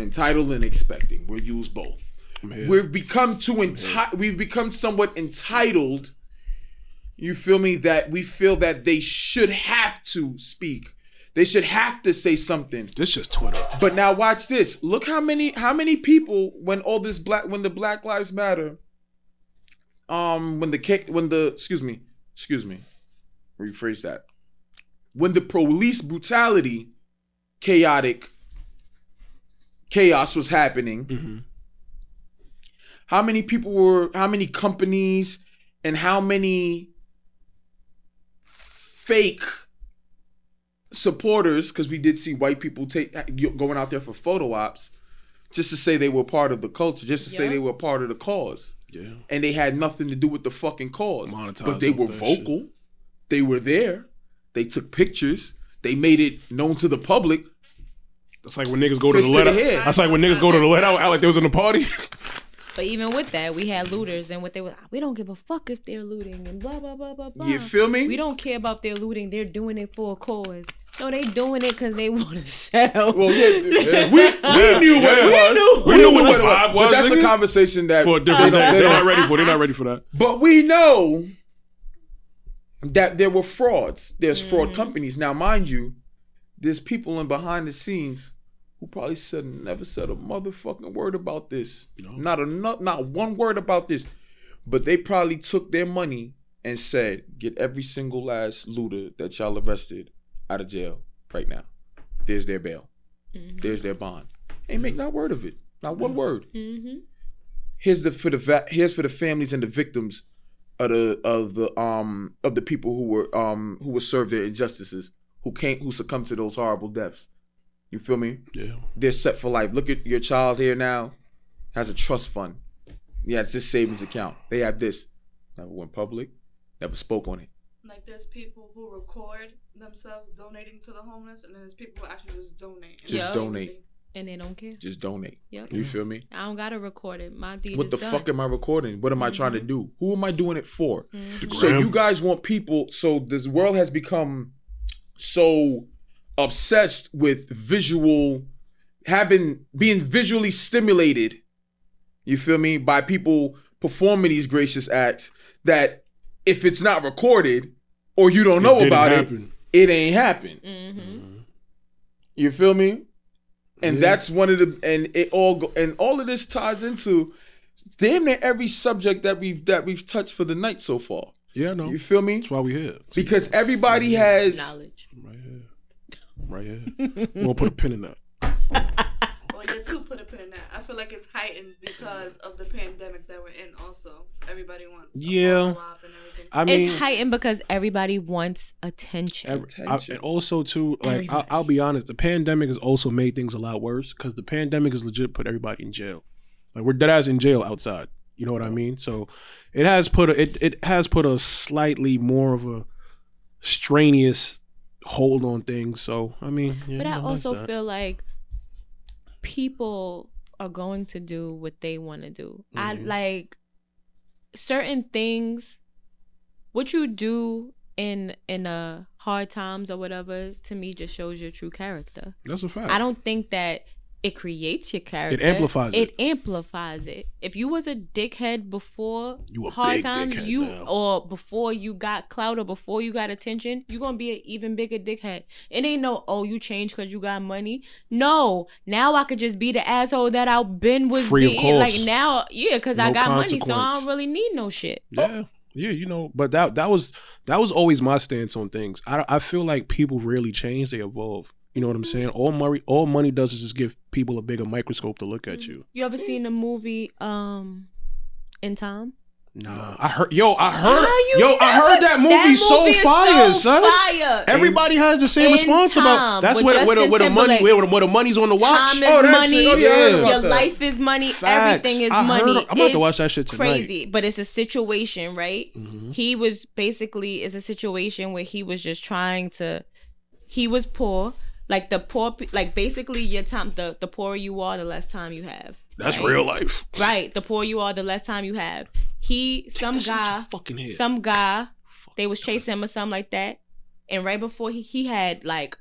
entitled, and expecting. We'll use both.
I'm.
We've become too enti- We've become somewhat entitled. You feel me? That we feel that they should have to speak. They should have to say something.
this just Twitter.
But now watch this. Look how many how many people when all this black when the Black Lives Matter, um, when the kick when the excuse me excuse me, rephrase that. When the police brutality, chaotic chaos was happening. How many people were? How many companies and how many fake supporters because we did see white people take going out there for photo ops just to say they were part of the culture just to say they were part of the cause
Yeah.
and they had nothing to do with the fucking cause
Monetize
but they were
that
vocal they were there they took pictures they made it known to the public
That's like when niggas go to the
Fist to
let
the
out.
head.
That's like when niggas go to the let out, out like they was in the party.
But even with that, we had looters, and what they were, we don't give a fuck if they're looting, and blah blah blah blah blah.
you feel me
We don't care about their looting. They're doing it for a cause. No, they doing it because they want to sell.
well, yeah, we, we knew what it
Yeah.
was.
We knew what the vibe was,
But that's a conversation that
For a different
they
day.
don't- they
They're
don't-
ready for. They're not ready for that.
But we know that there were frauds. There's
Mm-hmm.
fraud companies. Now, mind you, there's people in behind the scenes who probably said never said a motherfucking word about this. Not a not, not one word about this. But they probably took their money and said, get every single last looter that y'all arrested out of jail right now. There's their bail. There's their bond. Ain't make not word of it. Not one word
Mm-hmm.
here's the for the va- here's for the families and the victims of the of the um of the people who were um who were served their injustices who came who succumbed to those horrible deaths. You feel me?
Yeah.
They're set for life. Look at your child here now has a trust fund. He has this savings account. They have this. Never went public. Never spoke on it.
Like there's people who record themselves donating to the homeless, and then there's people who actually just donate. and
Just
don't
donate.
and they don't care.
Just donate.
Yep.
You feel me?
I don't gotta record it. My deed
What
is
the
done.
fuck am I recording? What am I trying to do? Who am I doing it for?
Mm-hmm.
So you guys want people. So this world has become so obsessed with visual, having being visually stimulated. You feel me? By people performing these gracious acts that if it's not recorded or you don't know
didn't
about
happen.
it, it ain't happened.
Mm-hmm.
You feel me? And
Yeah.
that's one of the and it all go, and all of this ties into damn near every subject that we've that we've touched for the night so far.
Yeah, no.
You feel me?
That's why we here.
Because everybody has
Knowledge.
Right here. We're gonna put a pin in that.
Well, you too put a pin in that. I feel like it's heightened because of the pandemic that we're in. Also, everybody wants a
Yeah.
follow and everything.
I mean,
it's heightened because everybody wants attention.
Every- I-
Attention.
and also too, like I, I'll be honest, the pandemic has also made things a lot worse because the pandemic has legit put everybody in jail. Like we're dead ass in jail outside. You know what I mean? So it has put a, it it has put a slightly more of a strenuous hold on things. So I mean, yeah,
but I also
that.
feel like people are going to do what they want to do. I
Mhm.
like certain things. What you do in in a hard times or whatever to me just shows your true character.
that's a fact.
I don't think that it creates your character.
It amplifies it.
It amplifies it. If you was a dickhead before
You
hard times, you
now.
or before you got clout or before you got attention, you're gonna be an even bigger dickhead. It ain't no oh you changed because you got money. No, now I could just be the asshole that I've been was
Free of
being. Like now, yeah, because I got money, so I don't really need no shit.
Yeah. Yeah, you know, but that that was that was always my stance on things. I I feel like people really change, they evolve. You know what I'm saying? All money all money does is just give people a bigger microscope to look at you.
You ever seen the movie um in time?
Nah, I heard. Yo, I heard.
How you
Yo, I heard that movie, so
is
fire,
so
son.
Fire.
Everybody has the same
In
response about.
Time
That's
with
where, where, the,
Justin
where the money,
Timberlake.
where, where the money's on the watch.
Time is
Oh, that's
money.
it. Oh, yeah, I heard about
Your
that.
life is money.
Facts.
Everything is
I heard-
money.
I'm about to watch that shit tonight.
Crazy, but it's a situation, right?
Mm-hmm.
He was basically it's a situation where he was just trying to. He was poor, like the poor, like basically your time. The the poorer you are, the less time you have.
That's
right?
real life.
Right. The poorer you are, the less time you have. He, some
shit out
guy, some guy, they was chasing him or something like that. And right before he, he had like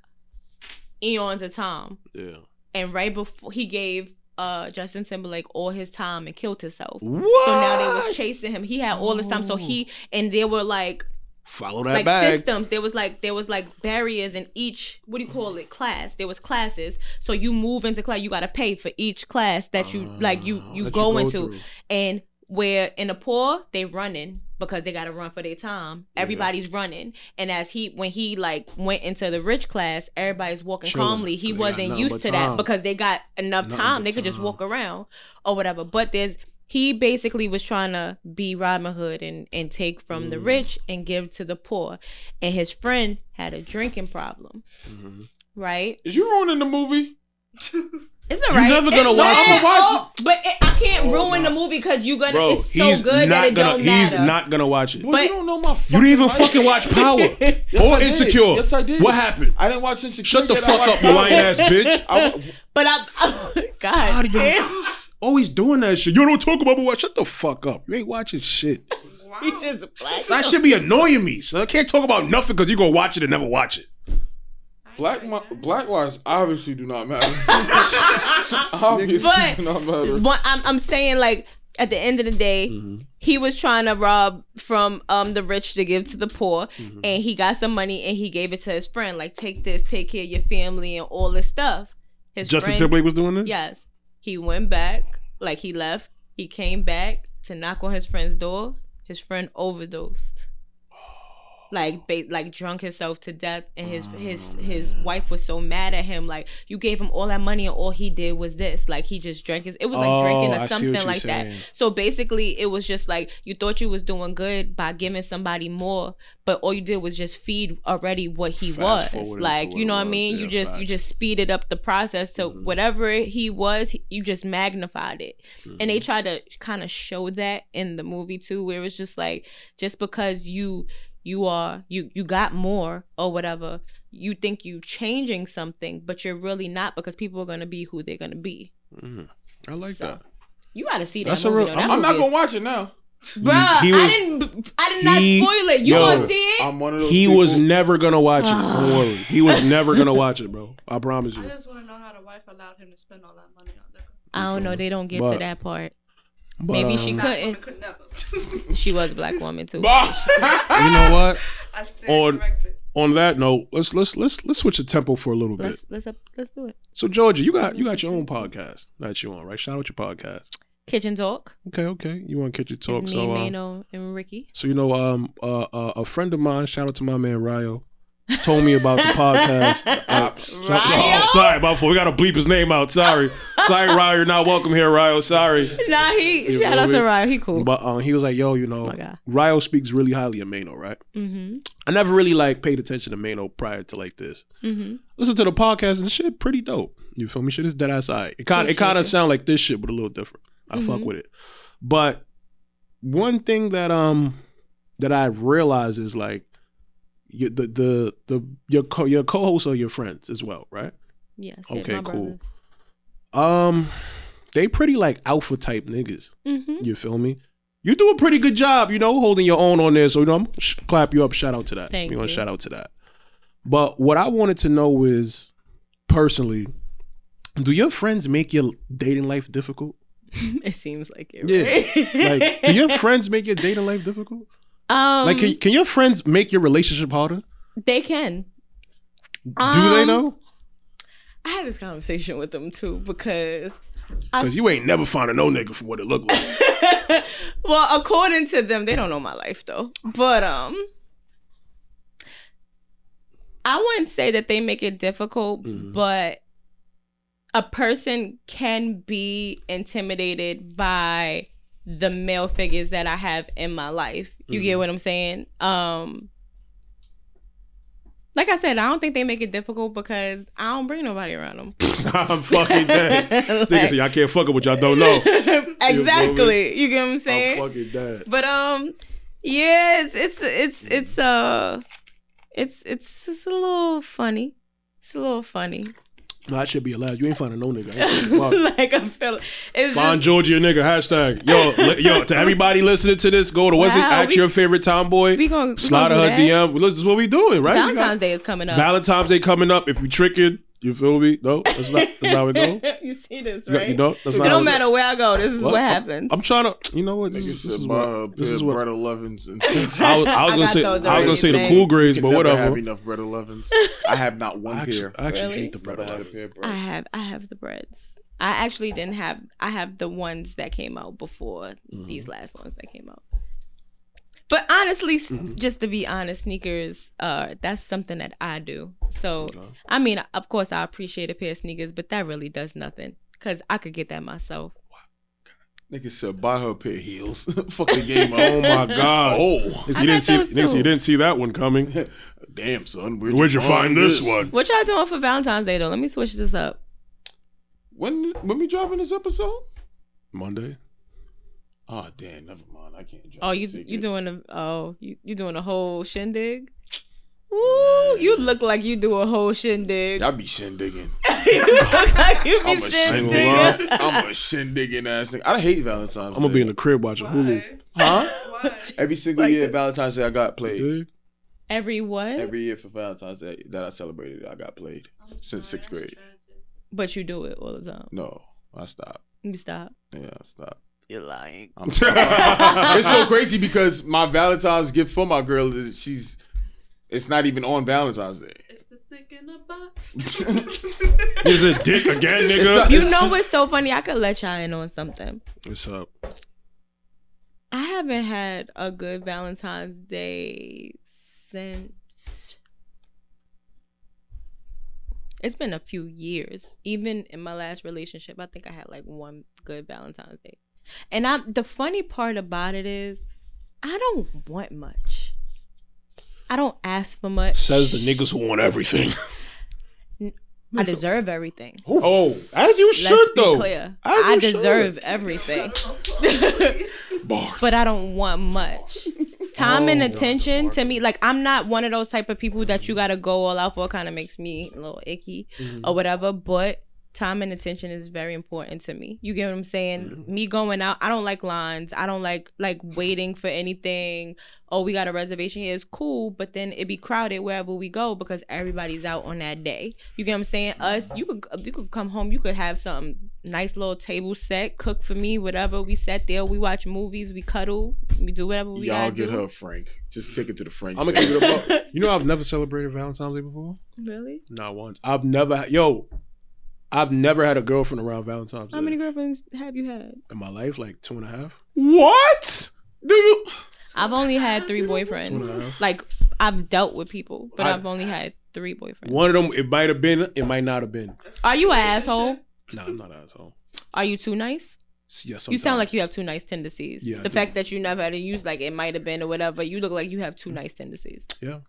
eons of time.
Yeah.
And right before he gave uh Justin Timberlake all his time and killed himself.
What?
So now they was chasing him. He had all this time. So he and they were like
Follow that
like
bag.
systems. There was like there was like barriers in each what do you call it class. There was classes. So you move into class, you got to pay for each class that you ah, like you you
that you
go,
go
into.
through.
And where in the poor they running because they got to run for their time. Everybody's running, and as he when he like went into the rich class, everybody's walking calmly. He wasn't used to
time.
that because they got enough
Nothing
time. They could just walk around or whatever. But there's he basically was trying to be Robin Hood and and take from
Mm.
the rich and give to the poor. And his friend had a drinking problem.
Mm-hmm.
Right?
Is you ruining the movie?
It's alright.
never gonna
not
watch
at
it.
Watch
all- But it, I can't ruin the movie because you're gonna.
Bro,
it's so
he's
good
not
that it
gonna.
don't
he's not gonna watch it.
Boy,
But-
you don't know my.
you
Fucking
didn't even
life.
fucking watch Power
Yes,
or
I.
Insecure.
Yes, I did.
What happened?
I didn't watch Insecure.
Shut the
yet.
Fuck up, you lying ass bitch.
I wa-
But I'm. Oh, God
God, you-
damn.
Always doing that shit. You don't talk about what. Shut the fuck up. You ain't watching shit.
He just black.
That should be annoying me, son. I can't talk about nothing because you gonna watch it and never watch it.
Black mi- black lives obviously do not matter. obviously
But-
do not matter.
What I'm, I'm saying, like, at the end of the day,
Mm-hmm.
he was trying to rob from um the rich to give to the poor,
Mm-hmm.
and he got some money and he gave it to his friend. Like, take this, take care of your family, and all this stuff. His
Justin
friend,
Timberlake was doing this.
Yes, he went back. Like he left, he came back to knock on his friend's door. His friend overdosed. Like, ba- like drunk himself to death, and his his his wife was so mad at him. Like, you gave him all that money, and all he did was this. Like, he just drank his. It was like
Oh,
drinking or something like that. So basically, it was just like you thought you was doing good by giving somebody more, but all you did was just feed already what he
Fast
was. Like, you know what I mean?
Yeah,
you just you just speeded up the process to
Mm-hmm.
whatever he was. You just magnified it, and
Mm-hmm.
they tried to kind of show that in the movie too, where it was just like just because you you are you you got more or whatever. You think you changing something, but you're really not because people are gonna be who they're gonna be. Mm-hmm.
I like
So,
that.
You got to see that
That's a real-
though. That
I'm-
I'm not gonna watch it now.
Bruh,
He was-
I didn't. I did not
he-
spoil it. You
yo,
want to see it?
I'm one of those.
He
people.
was never gonna watch it. Don't worry. He was never gonna watch it, bro. I promise you.
I just want to know how the wife allowed him to spend all that money on liquor.
I don't know. They don't get
But-
to that part.
But,
Maybe she
um,
Black
couldn't.
could never.
She was a black woman too.
You know what?
I stand
On- On that note, let's let's let's let's switch the tempo for a little bit.
Let's let's up, let's do it.
So Georgia, you got you got your own podcast that you on, right? Shout out your podcast.
Kitchen talk.
Okay, okay. You want to kitchen talk?
It's me,
So, um,
Mano, and Ricky.
so you know, um, uh, uh, a friend of mine, shout out to my man Ryo, told me about the podcast. Uh,
Ryo?
oh, sorry, my fault. We got to bleep his name out. Sorry, sorry, Ryo, you're not welcome here, Ryo. Sorry.
Nah, he
You
shout out to Ryo. He cool.
But um, he was like, "Yo, you know. Ryo speaks really highly of Mano, right?
Mm-hmm.
I never really like paid attention to Mano prior to like this.
Mm-hmm.
Listen to the podcast and shit pretty dope. You feel me? Shit is dead ass eye. It kind it kind of sound like this shit, but a little different. I fuck
Mhm.
with it. But one thing that um that I realized is like you, the the the your co your co-hosts are your friends as well, right?
Yes.
Okay, cool. Um, they pretty like alpha type niggas.
Mm-hmm.
You feel me? You do a pretty good job, you know, holding your own on there. So you know, I'm gonna sh- clap you up. Shout out to that.
Thank
you
you.
shout out to that. But what I wanted to know is, personally, do your friends make your dating life difficult?
It seems like it.
Yeah.
Right?
Like, do your friends make your dating life difficult?
Um,
Like, can, can your friends make your relationship harder?
they can.
do they know?
I had this conversation with them too because
Because you ain't never a no nigga from what it looked like.
well, according to them, they don't know my life though. But um I wouldn't say that they make it difficult,
Mhm.
but a person can be intimidated by the male figures that I have in my life. You
Mm-hmm.
get what I'm saying? Um like I said, I don't think they make it difficult because I don't bring nobody around them.
I'm fucking dead.
Like-
can't fuck with what y'all don't know.
exactly. You get what I'm
I'm
saying?
fucking dead.
But um, yeah, it's it's it's it's uh, it's it's it's a little funny. It's a little funny.
No, that should be allowed. You ain't finding no nigga.
Like I feel it's
Find
just
Georgia nigga hashtag. Yo, li- yo, to everybody listening to this, go to what's it?
Wow,
Ask
we-
your favorite tomboy.
we gonna we
Slide her
gonna do that.
DM. This is what we doing, right? We got-
Valentine's Day is coming up.
Valentine's Day coming up. If you tricking, you feel me? No, that's not. That's how it go.
you see this, right?
You know, that's
it
not. how
don't
it-
matter where I go. This is what,
I'm-
happens.
I'm, trying to. You know what? This,
Nigga
is, this is what. This is what.
bred 11s. And
I was, I was
I
gonna say. I was gonna say the
already,
cool greys,
can
but
never have enough bred 11s. I have not one
I actually,
pair.
I actually
Really?
hate the bread.
Never had a
11s.
pair of bread.
I have I have the breads. I actually didn't have I have the ones that came out before
Mm-hmm.
these last ones that came out. But honestly,
Mm-hmm.
just to be honest, sneakers uh that's something that I do. So I mean, of course I appreciate a pair of sneakers, but that really does nothing cuz I could get that myself.
Nigga said buy her a pair of heels. Fuck the game.
Oh my god!
Oh,
you didn't see.
those
Niggas, you didn't see that one coming.
damn son, where'd,
Where'd you find this one?
What y'all doing for Valentine's Day though? Let me switch this up.
When when we dropping this episode?
Monday.
Oh damn, never mind. I can't. drop
Oh, you
secret.
you doing a oh you you doing a whole shindig? Woo! You look like you do a whole shindig.
I be shindigging.
you look like you be
I'm a
single
shindig.
I'm a shindigging ass nigga. I hate Valentine's.
I'm gonna be in the crib watching Hulu.
huh?
Why?
Every single
Like
year,
this.
Valentine's Day I got played.
Dig?
Every what?
Every year for Valentine's Day that I celebrated, I got played
I'm
since
sorry,
sixth grade.
But you do it all the time.
No, I stopped.
You stop.
Yeah, I stopped.
You're lying.
It's so crazy because my Valentine's gift for my girl is she's. It's not even on Valentine's Day.
It's the stick in a box.
Is it dick again,
It's
nigga?
You know what's so funny? I could let y'all in on something.
What's up?
I haven't had a good Valentine's Day since. It's been a few years. Even in my last relationship, I think I had like one good Valentine's Day. And I'm the funny part about it is I don't want much. I don't ask for much.
Says the niggas who want everything.
I deserve everything.
oh, as you should
Let's
though.
clear.
As
I
you should.
deserve everything.
Bars.
but I don't want much. Time and
Oh,
attention to me, like I'm not one of those type of people that you gotta go all out for. Kind of makes me a little icky
Mm-hmm.
or whatever. But time and attention is very important to me. You get what I'm saying?
Mm-hmm.
Me going out, I don't like lines. I don't like like waiting for anything. Oh, we got a reservation here. It's cool, but then it be crowded wherever we go because everybody's out on that day. You get what I'm saying? Us, you could you could come home. You could have some nice little table set, cook for me, whatever. We sat there, we watch movies, we cuddle, we do whatever we
Y'all get
do.
her a Frank. Just take it to the Frank.
I'm gonna
give
keep it up. You know, I've never celebrated Valentine's Day before.
Really?
Not once. I've never. Yo, I've never had a girlfriend around Valentine's Day
How many girlfriends have you had?
in my life. Like two and a half.
What? Do you?
I've only had three
Two and a
boyfriends.
half.
Like I've dealt with people, but
I-
I, have only had three boyfriends.
One of them, it might have been. It might not have been.
Are you an asshole?
Nah, I'm not an asshole.
Are you too nice?
Yes,
You sound like you have two nice tendencies.
Yeah, I
the
do.
fact that you never had to use like it might have been or whatever, you look like you have two nice tendencies.
Yeah.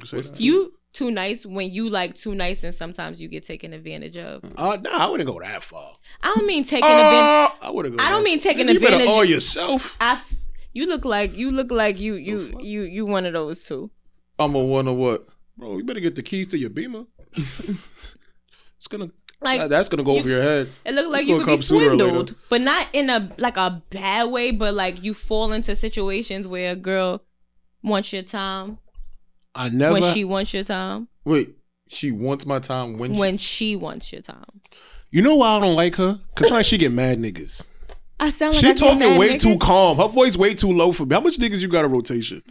You say that.
You too nice when you like too nice and sometimes you get taken advantage of.
Uh, nah, I wouldn't go that far.
I don't mean taking advantage.
Uh, I wouldn't go.
I don't mean
far.
taking
you better
advantage-
all yourself.
I f- you look like you look like you you
fuck?
you you one of those two.
I'm a one or what?
Bro, you better get the keys to your beamer. it's gonna
Like
that- that's gonna go over your head.
It looked like
It's
you could be
come sooner or later.
swindled, but not in a like a bad way. But like you fall into situations where a girl wants your time
I never.
when she wants your time
Wait, she wants my time when,
when she wants your time.
you know why I don't like her? Cause sometimes she get mad niggas.
I sound like
She
I
talking way too calm. Her voice way too low for me. How much niggas you got a rotation?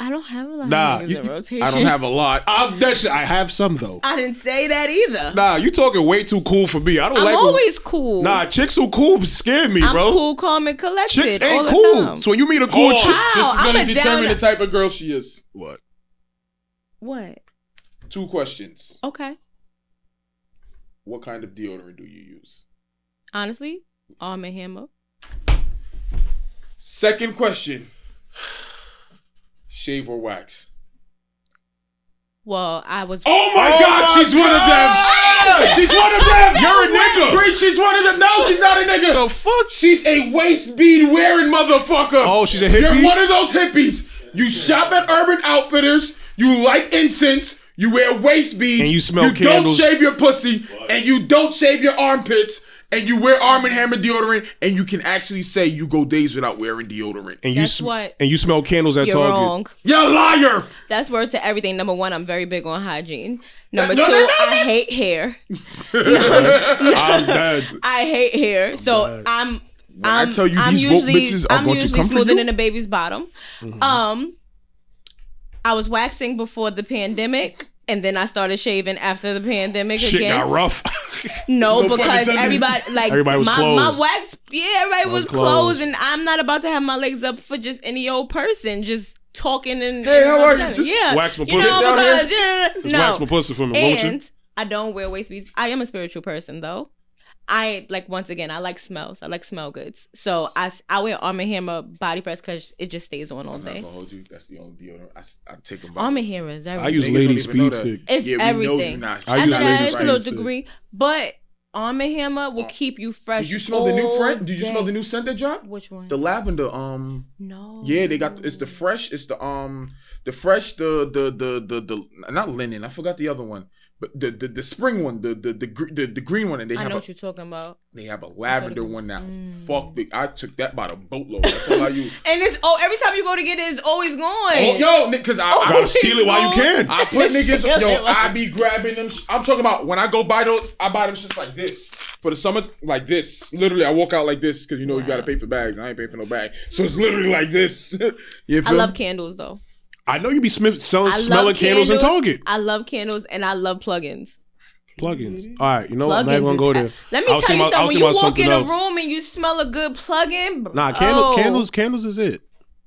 I don't have a lot
Nah,
of
you-
in rotation.
I don't have a lot.
I'm that shit. I have some though.
I didn't say that either.
Nah, you talking way too cool for me. I don't
I'm
like.
always cool.
Nah, chicks who cool scare me,
I'm
bro.
cool, calm, and collected.
Chicks ain't cool.
time.
So when you meet a cool
Oh,
chick,
this is gonna determine
down-
the type of girl she is.
what?
What?
Two questions.
Okay.
What kind of deodorant do you use?
Honestly, Arm and Hammer.
Second question: Shave or wax?
Well, I was.
Oh my
Oh
God,
my
she's one of them. She's one of them. You're a nigga. Preach, she's one of them. No, she's not a nigga.
The fuck?
She's a waist bead wearing motherfucker.
Oh, she's a hippie?
You're one of those hippies. You shop at Urban Outfitters. You like incense. You wear waist beads.
And you smell
You
candles.
don't shave your pussy, and you don't shave your armpits. And you wear Arm and Hammer deodorant, and you can actually say you go days without wearing deodorant.
And you
Guess
sm-
what?
and you smell candles at
You're
Target.
wrong.
You're a liar.
That's word to everything. Number one, I'm very big on hygiene. Number
No,
two,
no, no, no.
I hate hair.
I'm bad.
I hate hair. So
bad.
I'm.
I
I'm,
tell you
I'm
these woke
usually,
bitches are
I'm
going to
usually
come for
smoother
you?
than a baby's bottom.
Mm-hmm.
Um, I was waxing before the pandemic, and then I started shaving after the pandemic
Shit
again.
got rough.
No,
No pun
because
intended.
everybody like
Everybody was
my,
closed.
my wax. Yeah, everybody
was
was
closed.
closed, and I'm not about to have my legs up for just any old person just talking and.
Hey,
and
how are you?
vagina.
Just
yeah,
wax my
you
pussy.
know,
Down here.
because yeah,
Just
no.
wax my pussy for me, won't you?
And I don't wear waist beads. I am a spiritual person though. I like once again. I like smells. I like smell goods. So I, I wear Arm and Hammer body press because it just stays on all
I'm not
day.
gonna hold you. That's the only deodorant I, s- I take them.
Arm and Hammer is everything.
I use
Niggas
Lady
don't
Speed. Stick.
It's
Yeah,
everything.
you're not.
I
I
use
know
Lady
that a
Speed
little
Stick.
degree, but Arm and Hammer will keep you fresh.
Did you smell the new
all
friend? Did you smell the new scent that dropped?
Which one?
The lavender. Um.
no.
Yeah, they got. It's the fresh. It's the um. The fresh. The the the the the. Not linen. I forgot the other one. But the the, the spring one. The the the, gr- the the green one. And they
I
have
know
a
what you're talking about.
they have a lavender one now.
Mm.
Fuck the. I took that by the boatload. That's all I use.
And it's oh, every time you go to get it, it's always gone.
Oh, yo, because I, I
Gotta steal it while you can.
I put niggas,
Steal
yo. I be grabbing them. sh- I'm talking about when I go buy those, I buy them just like this. For the summers, like this. Literally, I walk out like this because you know you gotta pay for bags. I ain't paying for no bag. So it's literally like this. you
I love candles though.
I know you be sm- selling, smelling
love
candles in Target.
I love candles and I love plugins.
Plugins. All right, you know what? I'm not gonna go there.
Let me
I was
tell you
thinking about- I was
something. When you
thinking about
walk in a
else.
room and you smell a good plug-in,
Nah, candle,
oh,
candles, candles is it.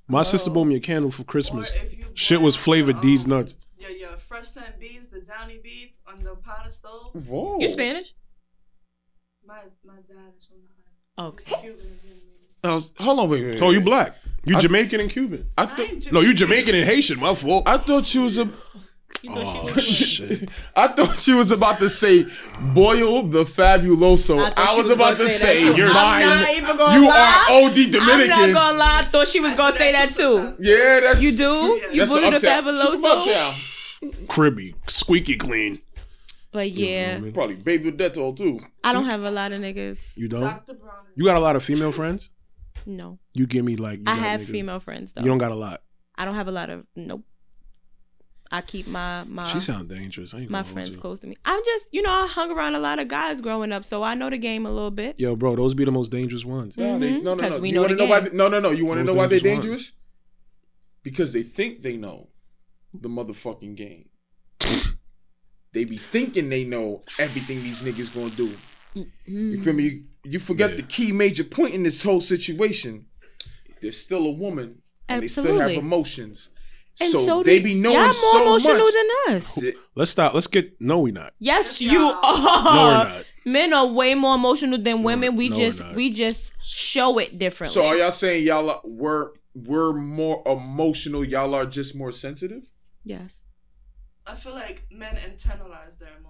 My sister bought me a candle for
Or
Christmas.
if you
Shit was
want,
flavored
um,
these nuts.
Your your fresh scent beads, the downy beads on the pot of stove.
Whoa.
You Spanish?
My my dad is from the
Okay.
He's Cuban and
I was- hold on, wait, wait, wait.
Oh, you black? You
I-
Jamaican and Cuban?
I
I
thought.
ain't
No, you
Jamaican.
Jamaican and Haitian. My fault.
I thought you was a.
Oh shit!
I thought she was about to say boil the fabuloso. I,
thought she
was, about
gonna say
say, you're
I'm not
lying.
even gonna
You
lie.
are OD Dominican.
I'm not gonna lie. I thought she was gonna say that too.
Yeah, that's
You do? You
that's
voted the
uptown.
Fabuloso?
Super.
Cribby, squeaky clean.
But yeah,
Probably bathed with Dettol too.
I don't have a lot of niggas.
You don't?
Dr. Brown.
You got a lot of female friends?
No,
You give me like. You
I have
niggas.
female friends though.
You don't got a lot.
I don't have a lot of nope. I keep my my
She sound dangerous. I ain't
my
gonna
friends close to me. I'm just you know I hung around a lot of guys growing up, so I know the game a little bit.
Yo, bro, those be the most dangerous ones.
No, they,
Mhm.
no, no,
'Cause
no.
we
you
know
wanna
the
know why? They, no, no, no. You want to
Most
know why they're
dangerous
dangerous? Because they think they know the motherfucking game. they be thinking they know everything these niggas gonna do. You feel me? You, you forget
Yeah.
the key major point in this whole situation. There's still a woman, and they still have emotions.
And
so,
so,
they
do-
be knowing
y'all more
so
emotional
much.
than us.
Let's stop. Let's get. No, we not.
Yes,
Yes,
you are.
No, we're not.
Men are way more emotional than women. We
no, we're
just we just show it differently.
so are y'all saying y'all are, we're we're more emotional? Y'all are just more sensitive?
yes.
I feel like men internalize their emotions more.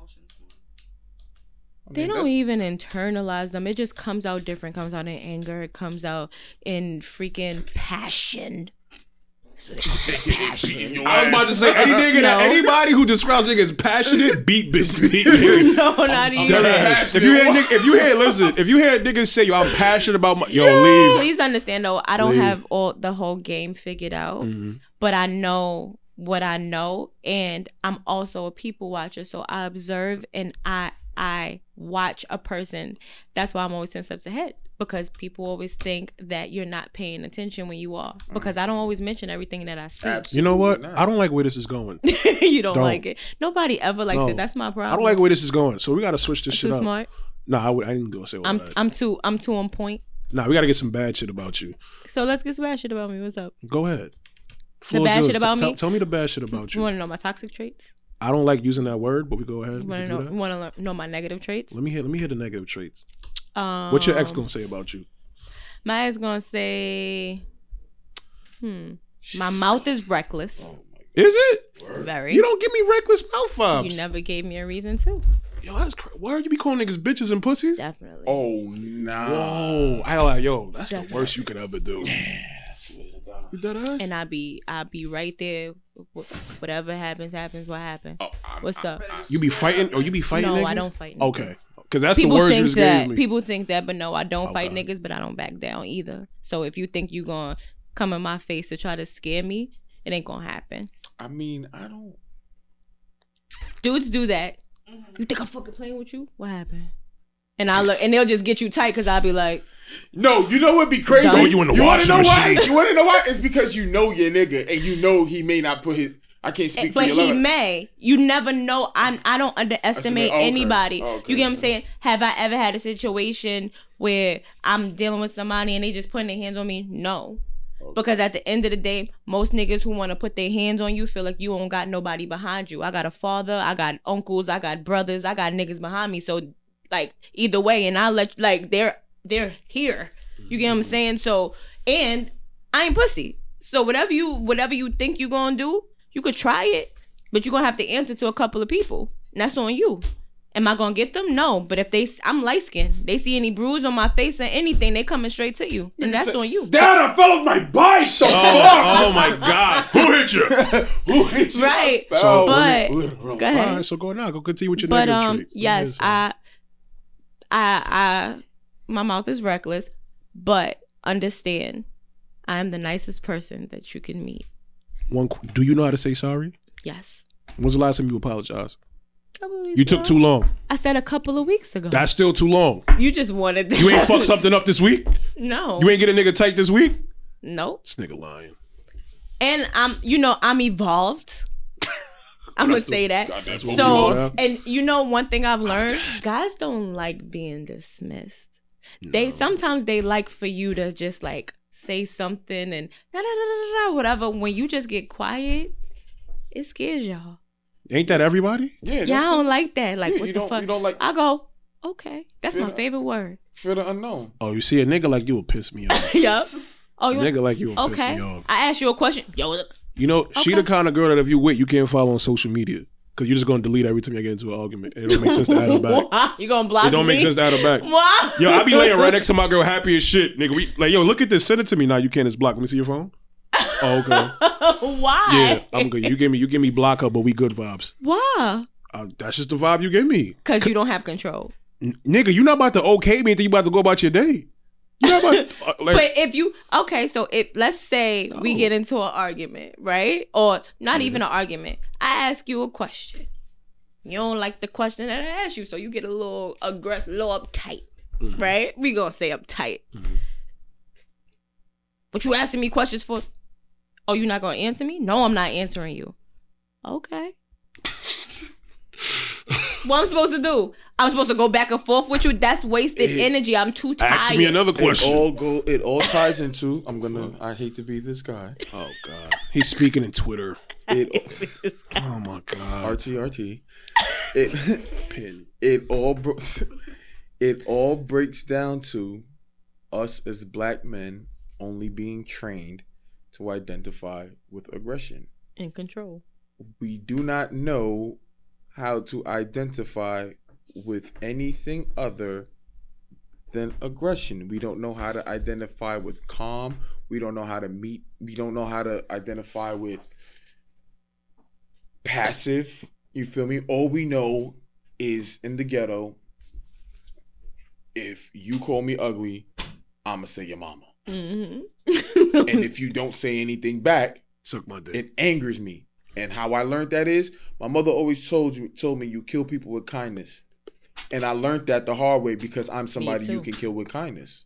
I
They
mean,
don't
that's-
even internalize them. It just comes out different. comes out in anger. It comes out in freaking passion. passion.
I was about to say any nigga that
No.
anybody who describes niggas as passionate beat bitch beat niggas.
no, not even.
Dead
that.
If you hear nigg- if you hear listen, if you hear niggas say yo I'm passionate about my yo leave.
Please understand though, I don't
Leave.
have all the whole game figured out,
Mhm.
but I know what I know, and I'm also a people watcher. So I observe and I I watch a person. That's why I'm always ten steps ahead because people always think that you're not paying attention when you are. Mm. Because I don't always mention everything that I see.
Absolutely
You know what?
not.
I don't like where this is going.
you don't,
Don't.
like it. Nobody ever likes
No.
it. That's my problem.
I don't like where this is going. So we gotta switch this
too
shit up.
smart.
Nah, I, would, I didn't go say all
I'm
that.
I'm too I'm too on point.
nah, we gotta get some bad shit about you.
So let's get some bad shit about me. What's up?
Go ahead.
The bad shit about
Tell-
me?
Tell me the bad shit about
You
you.
want to know my toxic traits?
I don't like using that word, but we go ahead.
You want to know want to know my negative traits?
Let me hear. Let me hear the negative traits.
Um,
What's your ex gonna say about you?
My ex gonna say Hmm. My mouth is reckless.
Is it?
Very.
You don't give me reckless mouth vibes.
You never gave me a reason to.
Yo, that's cra- why are you be calling niggas bitches and pussies?
Definitely.
Oh nah.
Whoa, I like yo. That's the worst you could ever do. You dead ass?
And I be I be right there. Wh- Whatever happens, happens. What happened?
Oh, I'm-
What's up?
You be fighting or you be fighting?
No,
niggas?
I don't fight.
Okay, because that's
People
the words you
think
just
that
gave me.
people think that, but no, I don't fight niggas, but I don't back down either. So if you think you gonna come in my face to try to scare me, it ain't gonna happen.
I mean, I don't.
Dudes do that. Mm-hmm. You think I'm fucking playing with you? What happened? And I look, and they'll just get you tight because I'll be like,
No, you know what'd be crazy?
Throw
you in the
wanna
washing
know why? You want to know why? It's because you know your nigga, and you know he may not put his. I can't speak for
but
your
he
lover.
may. You never know. I I don't underestimate
okay.
anybody.
Okay.
You get what I'm saying? Have I ever had a situation where I'm dealing with somebody and they just putting their hands on me? No. Because at the end of the day, most niggas who want to put their hands on you feel like you don't got nobody behind you. I got a father, I got uncles, I got brothers, I got niggas behind me. So like either way, and I let like they're they're here. You get what I'm saying? So and I ain't pussy. So whatever you whatever you think you're gonna do, you could try it, but you're gonna have to answer to a couple of people. And that's on you. Am I gonna get them? No. But if they I'm light skinned, they see any bruise on my face or anything, they coming straight to you. And that's on you.
Dad, I fell off my bike. The
oh, oh my god, who hit you?
Who hit you?
Right.
I fell.
But
Go
go ahead.
All right, so go now. Go continue with your
but
negative
um
traits. Go
yes i i i my mouth is reckless but understand i am the nicest person that you can meet
One, do you know how to say sorry?
yes
When's the last time you apologized? You took
ago.
too long.
i said a couple of weeks ago
That's still too long.
you just wanted to.
You ain't fucked something up this week.
no
You ain't get a nigga tight this week.
nope
This nigga lying.
and i'm you know i'm evolved i'm gonna say that
that's what
so and you know one thing i've learned guys don't like being dismissed they sometimes they like for you to just like say something and da, da, da, da, da, whatever when you just get quiet it scares y'all
Ain't that everybody?
Yeah, y'all
don't like that like
Yeah,
what
you
the
don't-
fuck
you don't like-
i go okay that's my
Yeah.
favorite word
for the unknown.
Oh, you see a nigga like you will piss me off.
yup oh
A
you
nigga like you will piss me off.
i asked you a question yo
You know, she the kind of girl that if you with, you can't follow on social media. Cause you're just gonna delete every time you get into an argument. It don't make sense to add her back.
You gonna block
It don't make sense to add her back.
Why?
Yo, I be laying right next to my girl, happy as shit, nigga. We like, yo, look at this. Send it to me now. You can't. It's blocked. Let me see your phone. Oh, okay.
Why?
Yeah, I'm good. You give me, you give me block her, but we good vibes.
Why?
Uh, that's just the vibe you give me,
Because you don't have control.
N- nigga. You not about to okay me until you about to go about your day. Not about uh, like.
But if you okay, so if let's say we get into an argument, right? Or not even an argument. I ask you a question. You don't like the question that I ask you, so you get a little aggressive, a little uptight, right? We gonna say uptight. What you asking me questions for? Oh, you not gonna answer me? No, I'm not answering you. Okay. what I'm supposed to do? I'm supposed to go back and forth with you. That's wasted energy. I'm too tired.
Ask me another question.
It
question.
all go. It all ties into. I'm gonna. I hate to be this guy.
oh god, he's speaking in Twitter.
It
Oh my god,
RT RT. It
pin.
it all bro- it all breaks down to us as black men only being trained to identify with aggression.
in control.
We do not know how to identify with anything other than aggression. We don't know how to identify with calm. We don't know how to meet. We don't know how to identify with passive. You feel me? All we know is in the ghetto. If you call me ugly, I'ma say your mama.
Mm-hmm.
And if you don't say anything back,
Suck my dick.
it angers me. And how I learned that is my mother always told you told me you kill people with kindness. And I learned that the hard way because I'm somebody you can kill with kindness.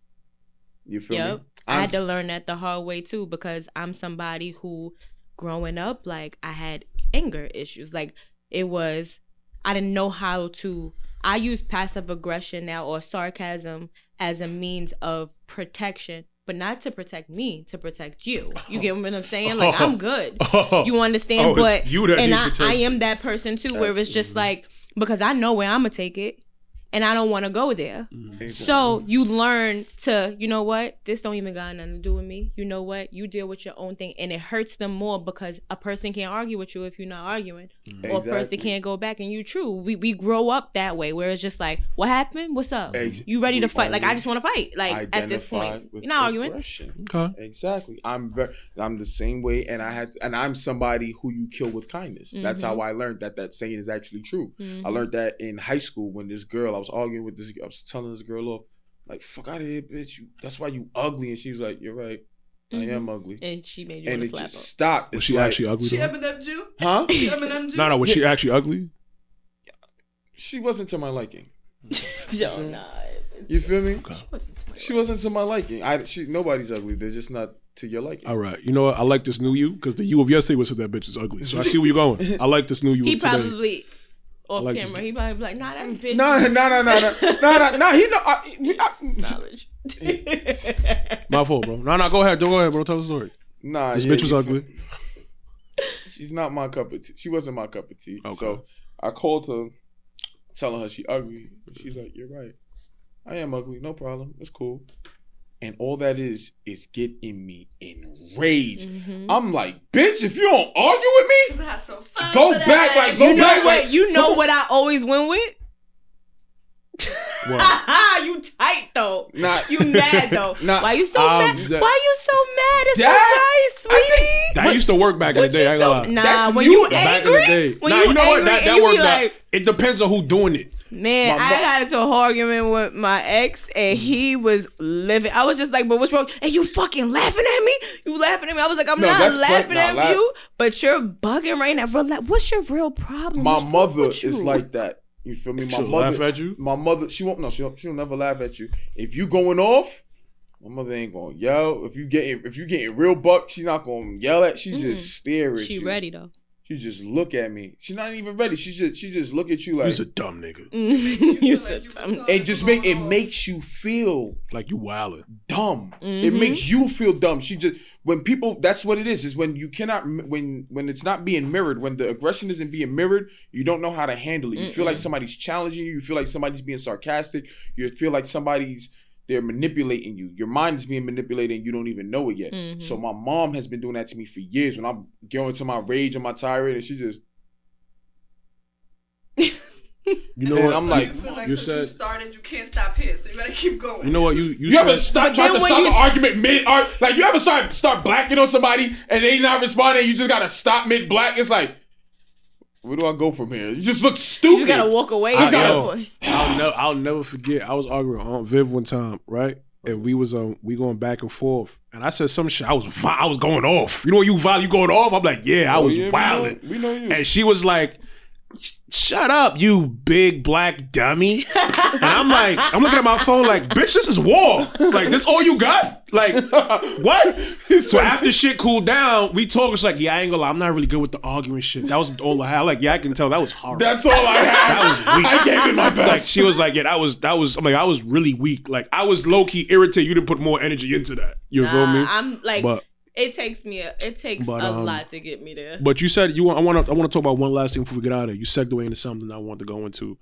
You feel
Yep.
me?
I
I'm
had to learn that the hard way too because I'm somebody who growing up like I had anger issues. Like it was I didn't know how to I use passive aggression now or sarcasm as a means of protection, but not to protect me, to protect you. You get what I'm saying? Like I'm good.
Oh.
You understand?
Oh,
but
you
and I, I am that person too, where it's just like because I know where I'm gonna take it. And I don't want to go there. Mm-hmm. So you learn to, you know what, this don't even got nothing to do with me. You know what, you deal with your own thing, and it hurts them more because a person can't argue with you if you're not arguing, mm-hmm. or a person can't go back. And you true, we we grow up that way where it's just like, what happened? What's up?
Ex-
you ready to fight? Like I just want to fight. Like at this point, you're not arguing.
Okay.
Exactly. I'm very. I'm the same way, and I had, and I'm somebody who you kill with kindness. That's
Mm-hmm.
how I learned that that saying is actually true. I mm-hmm. learned that in high school when this girl, I was arguing with this. I was telling this girl off, like "fuck out of here, bitch." You, that's why you ugly, and she was like, "You're right. I mm-hmm. am ugly."
And she made you
And it
slap
just
her.
stopped.
Was she
like,
actually ugly?
She
though?
Eminem Jew?
Huh?
She Eminem Jew?
No, no. Was she actually ugly?
She wasn't to my liking.
Yo, nah.
You feel me?
Listen to my
She wasn't to my liking. I she nobody's ugly. They're just not to your liking.
All right. You know what? I like this new you because the you of yesterday was with that bitch is ugly. So I see where you're going. I like this new you
He
of today.
Probably off
like
camera. He probably be like, nah, that bitch.
No, no, no, no, no, no, no, no. He know. I, I,
knowledge.
My fault, bro. No, no. Go ahead. Don't go ahead, bro. Tell the story.
nah,
This
yeah,
bitch was
you
ugly.
She's not my cup of tea. She wasn't my cup of tea.
Okay.
So I called her, telling her she ugly. She's like, "You're right. I am ugly. No problem. It's cool." And all that is is getting me enraged.
Mm-hmm.
I'm like, "Bitch, if you don't argue with me,
Cause I had some fun
Go back, like, go
You know
back,
what?
like,
you know what I always win with.
What?
you tight though.
Nah.
You mad though.
Nah.
Why you so
Um,
mad?
that-
Why you so mad? It's
That-
so nice, sweetie.
That used to work back in the day.
you
I ain't
so
gonna lie.
nah?
That's
when
you
you
Back
angry,
in the day.
when
nah,
you,
you know what? That, that
you be
worked out.
like,
It depends on who doing it.
Man,
My
I
mo-
got into a whole argument with my ex, and mm. he was living. I was just like, "But what's wrong?" And you fucking laughing at me? You laughing at me? I was like, "I'm
No,
not laughing
nah,
at
laugh-
you, but you're bugging right now. Relax. What's your real problem?
my
What's
mother is like that. You feel me? My
She'll
mother
laugh at you?
My mother, she won't. No, she'll. She'll never laugh at you. If you going off, my mother ain't gonna yell. If you getting, if you getting real buck, she's not gonna yell at. She just mm. stare at
She
you.
ready though.
She just look at me. She's not even ready. She just, she just look at you like,
You's a dumb nigga.
you
feel
said
like you
dumb.
retarded
it just
for
make it makes you feel
Like you wildin'.
dumb. It
Mm-hmm.
makes you feel dumb. She just when people that's what it is is when you cannot when when it's not being mirrored when the aggression isn't being mirrored you don't know how to handle it. You feel like somebody's challenging you. You feel like somebody's being sarcastic. You feel like somebody's they're manipulating you. Your mind is being manipulated and you don't even know it yet.
Mm-hmm.
So my mom has been doing that to me for years. When I'm going to my rage and my tirade, and she just
You know
And
what?
I'm
So
like,
you feel like
you
since you
said-
started, you can't stop here, so you better keep going.
You know what? You you,
You ever start trying to
then
stop an
s-
argument mid art? Like you ever start start blacking on somebody and they not responding? You just gotta stop mid black. It's like, where do I go from here? You just look stupid.
You just gotta walk away.
Just
at
gotta-
that.
I'll never I'll never forget. I was arguing with Aunt Viv one time, right? And we was um we going back and forth, and I said some shit. I was vi- I was going off. You know when you vibe, you going off. I'm like, yeah, I was
Oh, yeah, we
wilding.
we know you.
And she was like, "Shut up, you big black dummy." and I'm like, I'm looking at my phone like, bitch, this is war. Like this all you got? Like what? so after shit cooled down, we talk. It's like, yeah, I ain't gonna lie, I'm not really good with the arguing shit. That was all I had. Like, yeah, I can tell that was horrible.
That's all I had.
That was weak.
I gave it my best.
Like she was like, yeah, that was that was. I'm like, I was really weak. Like I was low key irritated. You didn't put more energy into that. You feel me?
Nah, I'm like,
But
it takes me. A, it takes
But,
a
um,
lot to get me there.
but you said you. want- I want to. I want to talk about one last thing before we get out of there. You segued into something I want to go into.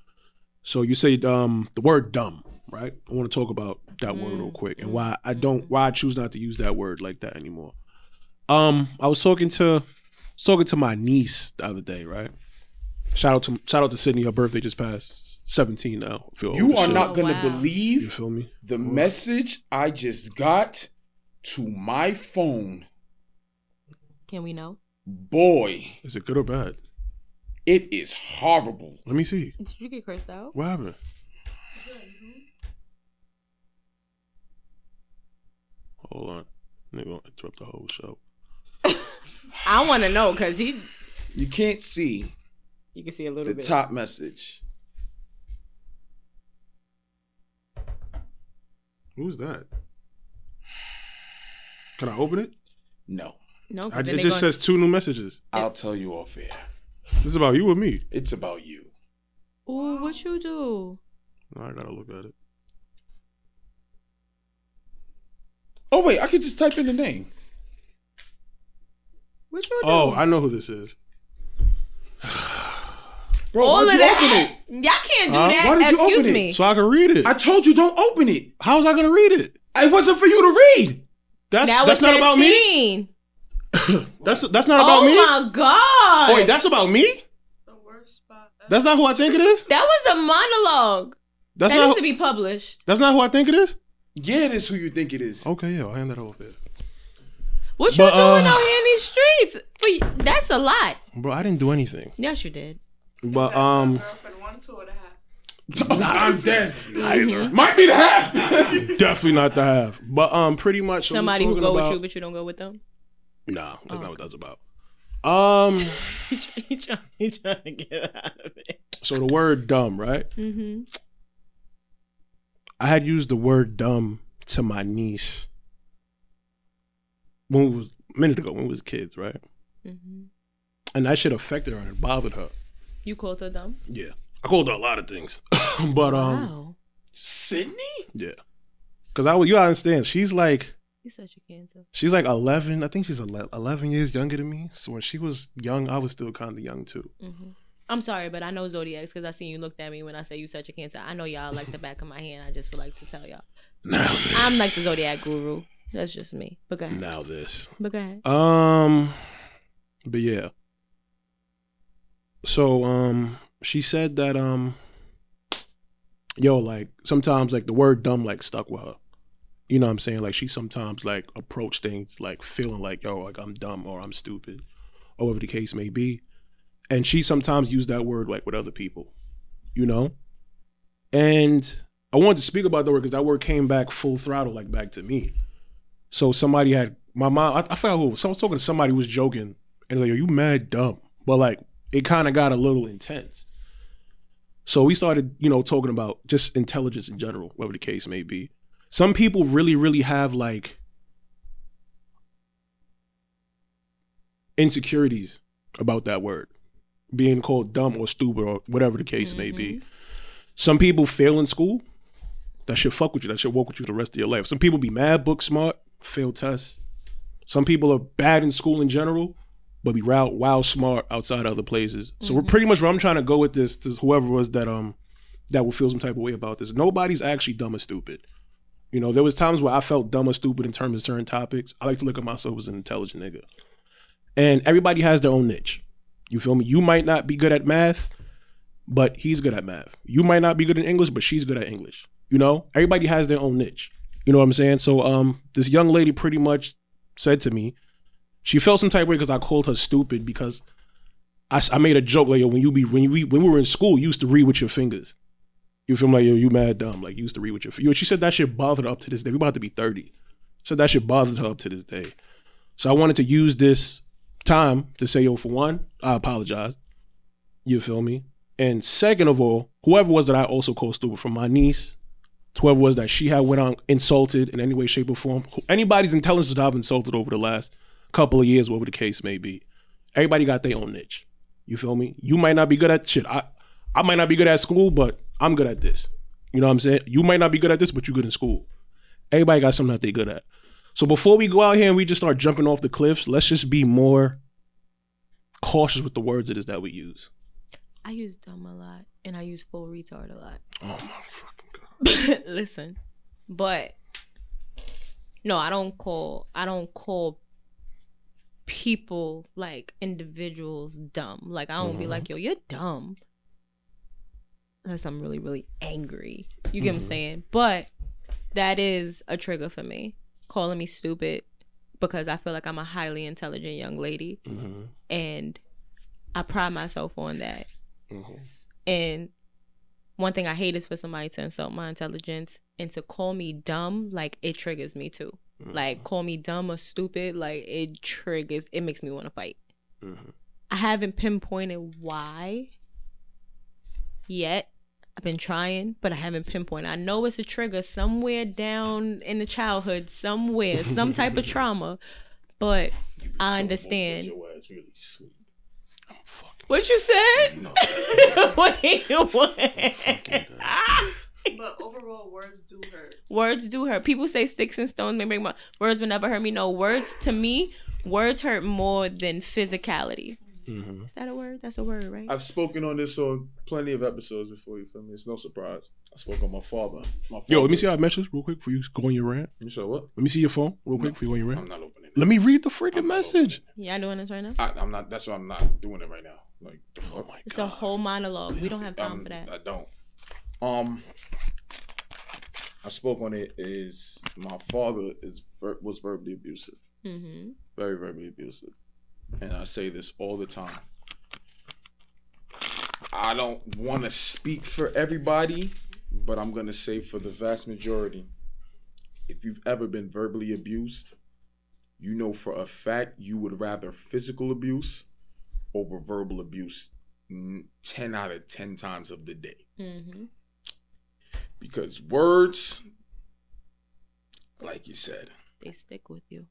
So you said um the word dumb, right? I want to talk about that word
Mm,
real quick and why I don't why I choose not to use that word like that anymore. Um, I was talking to talking to my niece the other day, right? Shout out to shout out to Sydney. Her birthday just passed. Seventeen now. I Feel
you are
shit.
not
Oh,
gonna
wow.
You
believe
feel me?
the message I just got to my phone.
Can we know?
Boy,
Is it good or bad?
it is horrible.
Let me see.
Did you get cursed out?
What happened? Hold on. They're gonna interrupt the whole show.
I want to know because he.
You can't see
You can see a little
the
bit.
The top message.
Who's that? Can I open it?
No,
No.
I, it just
gonna-
says two new messages.
I'll tell you off air.
This is about you or me?
It's about you.
Ooh, what you do?
I gotta look at it.
Oh wait, I could just type in the name.
What you do?
Oh, I know who this is.
Bro,
All
why'd
of
you
that.
open it?
Y'all can't do
Huh?
that.
Why did you
Excuse
open it?
me.
So I can read it.
I told you don't open it.
How was I gonna read it?
It wasn't for you to read.
That's
that
that's not
that
about me. That's that's not about
Oh
me.
Oh my god.
Oh wait, that's about me.
The worst spot. ever.
That's not who I think it is.
that was a monologue.
That's
that
not.
needs
Who,
to be published.
that's not who I think it is.
Yeah, it is who you think it is.
Okay, yeah, I'll hand that over there.
What you
But,
doing
uh,
out here in these streets? But that's a lot.
Bro, I didn't do anything.
Yes, you did.
But um,
girlfriend one two and a half.
I'm dead.
neither.
Might be the half.
Definitely not the half. But um, pretty much so we
Somebody who
talking
go with
about-
you, but you don't go with them.
Nah, that's not what that's about. Um,
he trying, he trying to get out of it.
so the word dumb, right?
Mm-hmm.
I had used the word dumb to my niece when we was a minute ago when we was kids, right?
Mm-hmm.
And that shit affected her and it bothered her.
You called her dumb.
Yeah, I called her a lot of things, but um,
wow,
Sydney?
yeah, because I would you gotta understand she's like
you such a cancer.
she's like eleven. I think she's ele- eleven years younger than me. So when she was young, I was still kind of young too.
Mm-hmm. I'm sorry, but I know zodiacs because I seen you looked at me when I say you such a cancer. I know y'all like the back of my hand. I just would like to tell y'all.
Now this,
I'm like the zodiac guru. That's just me. But go ahead.
now this.
But go ahead.
Um, but yeah. So um, she said that um, yo, like sometimes like the word dumb like stuck with her. You know what I'm saying? Like she sometimes like approach things like feeling like yo, like I'm dumb or I'm stupid, or whatever the case may be. And she sometimes used that word like with other people, you know. And I wanted to speak about the word because that word came back full throttle, like back to me. So somebody had my mom. I, I forgot who. So I was talking to somebody who was joking, and like, "Are you mad dumb?" But like, it kind of got a little intense. So we started, you know, talking about just intelligence in general, whatever the case may be. Some people really, really have like insecurities about that word being called dumb or stupid or whatever the case may be. Mm-hmm. Some people fail in school. That should fuck with you. That should work with you the rest of your life. Some people be mad book smart, fail tests. Some people are bad in school in general, but be wild, wild smart outside other places. So we're pretty much where I'm trying to go with this to whoever was that um that will feel some type of way about this. Nobody's actually dumb or stupid. You know, there was times where I felt dumb or stupid in terms of certain topics. I like to look at myself as an intelligent nigga. And everybody has their own niche. You feel me? You might not be good at math, but he's good at math. You might not be good in English, but she's good at English. You know, everybody has their own niche. You know what I'm saying? So, um, this young lady pretty much said to me, she felt some type of way because I called her stupid because I, I made a joke like, yo, when you be when be, when we were in school, you used to read with your fingers. You feel me? like yo, you mad dumb? Like you used to read with your fingers. She said that shit bothered her up to this day. We about to be thirty, so that shit bothers her up to this day. So I wanted to use this time to say, yo, for one, I apologize. You feel me? And second of all, whoever was that I also called stupid, from my niece whoever was that she had went on insulted in any way, shape, or form. Anybody's intelligence that I've insulted over the last couple of years, whatever the case may be. Everybody got their own niche. You feel me? You might not be good at shit. I I might not be good at school, but I'm good at this. You know what I'm saying? You might not be good at this, but you're good in school. Everybody got something that they're good at. So before we go out here and we just start jumping off the cliffs, let's just be more cautious with the words it is that we use.
I use dumb a lot, and I use full retard a lot.
Oh my fucking god.
Listen, but no, I don't call. I don't call people like individuals dumb. Like I don't be mm-hmm. like, yo, you're dumb. Unless I'm really, really angry. You get what I'm mm-hmm. saying? But that is a trigger for me. Calling me stupid because I feel like I'm a highly intelligent young lady.
Mm-hmm.
And I pride myself on that. Mm-hmm. And one thing I hate is for somebody to insult my intelligence and to call me dumb, like it triggers me too. Like call me dumb or stupid, like it triggers, it makes me want to fight.
Mhm.
I haven't pinpointed why yet. I've been trying, but I haven't pinpointed. I know it's a trigger somewhere down in the childhood, somewhere, some type of trauma, but I understand. What you said? Wait, what?
But overall, words do hurt.
words do hurt. People say sticks and stones may break my words will never hurt me. No, words to me, words hurt more than physicality.
Mhm.
Is that a word? That's a word, right?
I've spoken on this on plenty of episodes before. You feel me? It's no surprise. I spoke on my father. My father.
Yo, let me see our messages real quick for you go on your rant.
You sure what?
Let me see your phone real quick before you go on your rant.
I'm not opening. it.
Let me read the freaking
message. Yeah,
I'm.
Y'all doing this right now?
I, I'm not. That's why I'm not doing it right now. Like.
Oh my
It's a whole monologue. We don't have time
Um,
for that.
I don't. Um, I spoke on it. Is my father is ver- was verbally abusive,
Mm-hmm.
very verbally abusive, and I say this all the time. I don't want to speak for everybody, but I'm gonna say for the vast majority. If you've ever been verbally abused, you know for a fact you would rather physical abuse over verbal abuse mm, 10 out of 10 times of the day
Mm-hmm.
Because words like you said
They stick with you.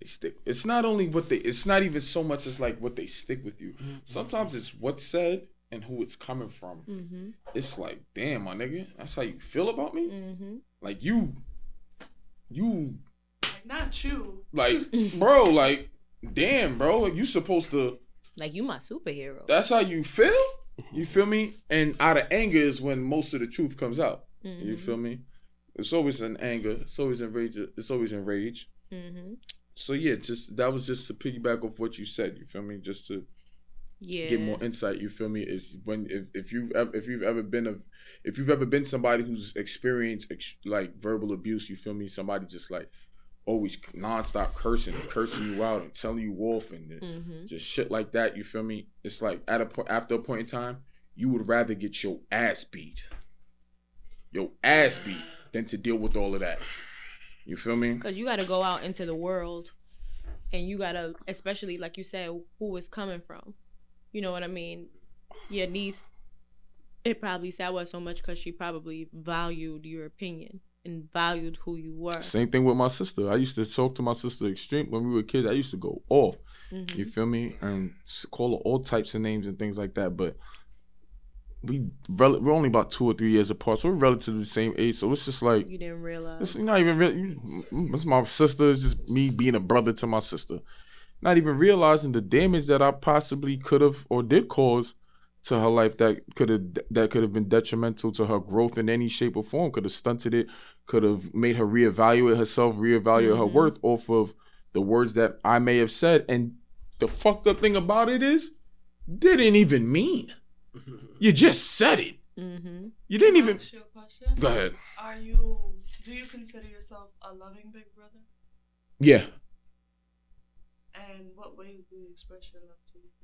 they stick it's not only what they it's not even so much as like what they stick with you sometimes it's what's said and who it's coming from
Mm-hmm.
it's like damn my nigga that's how you feel about me
Mm-hmm.
like you you
Like, not you.
like bro like damn bro you supposed to
Like you my superhero.
that's how you feel you feel me? And out of anger is when most of the truth comes out. You feel me? It's always in anger. It's always in rage it's always in rage
Mm-hmm.
so yeah just that was just to piggyback off what you said you feel me? Just to
Yeah.
get more insight you feel me? Is when if, if you've ever if you've ever been a if you've ever been somebody who's experienced ex, like verbal abuse you feel me? Somebody just like always nonstop cursing and cursing you out and telling you wolf and
Mm-hmm.
just shit like that you feel me it's like at a point after a point in time you would rather get your ass beat your ass beat than to deal with all of that you feel me
Because you got to go out into the world and you got to, especially like you said, who is coming from. You know what I mean? Your niece, it probably sad was so much because she probably valued your opinion and valued who you were.
Same thing with my sister. I used to talk to my sister extreme when we were kids. I used to go off.
Mhm.
You feel me? And call her all types of names and things like that. But we rel- we're only about two or three years apart, so we're relatively the same age. So it's just like
You didn't realize.
it's not even really. It's my sister. It's just me being a brother to my sister. Not even realizing the damage that I possibly could have or did cause to her life that could have that could have been detrimental to her growth in any shape or form. Could have stunted it. Could have made her reevaluate herself, reevaluate her
Mhm.
worth off of the words that I may have said. And the fucked up thing about it is, didn't even mean. You just said it.
Mm-hmm.
You didn't even.
Ask you a question.
Go ahead.
Are you? Do you consider yourself a loving big brother?
Yeah.
And what ways do you express your love to your sister?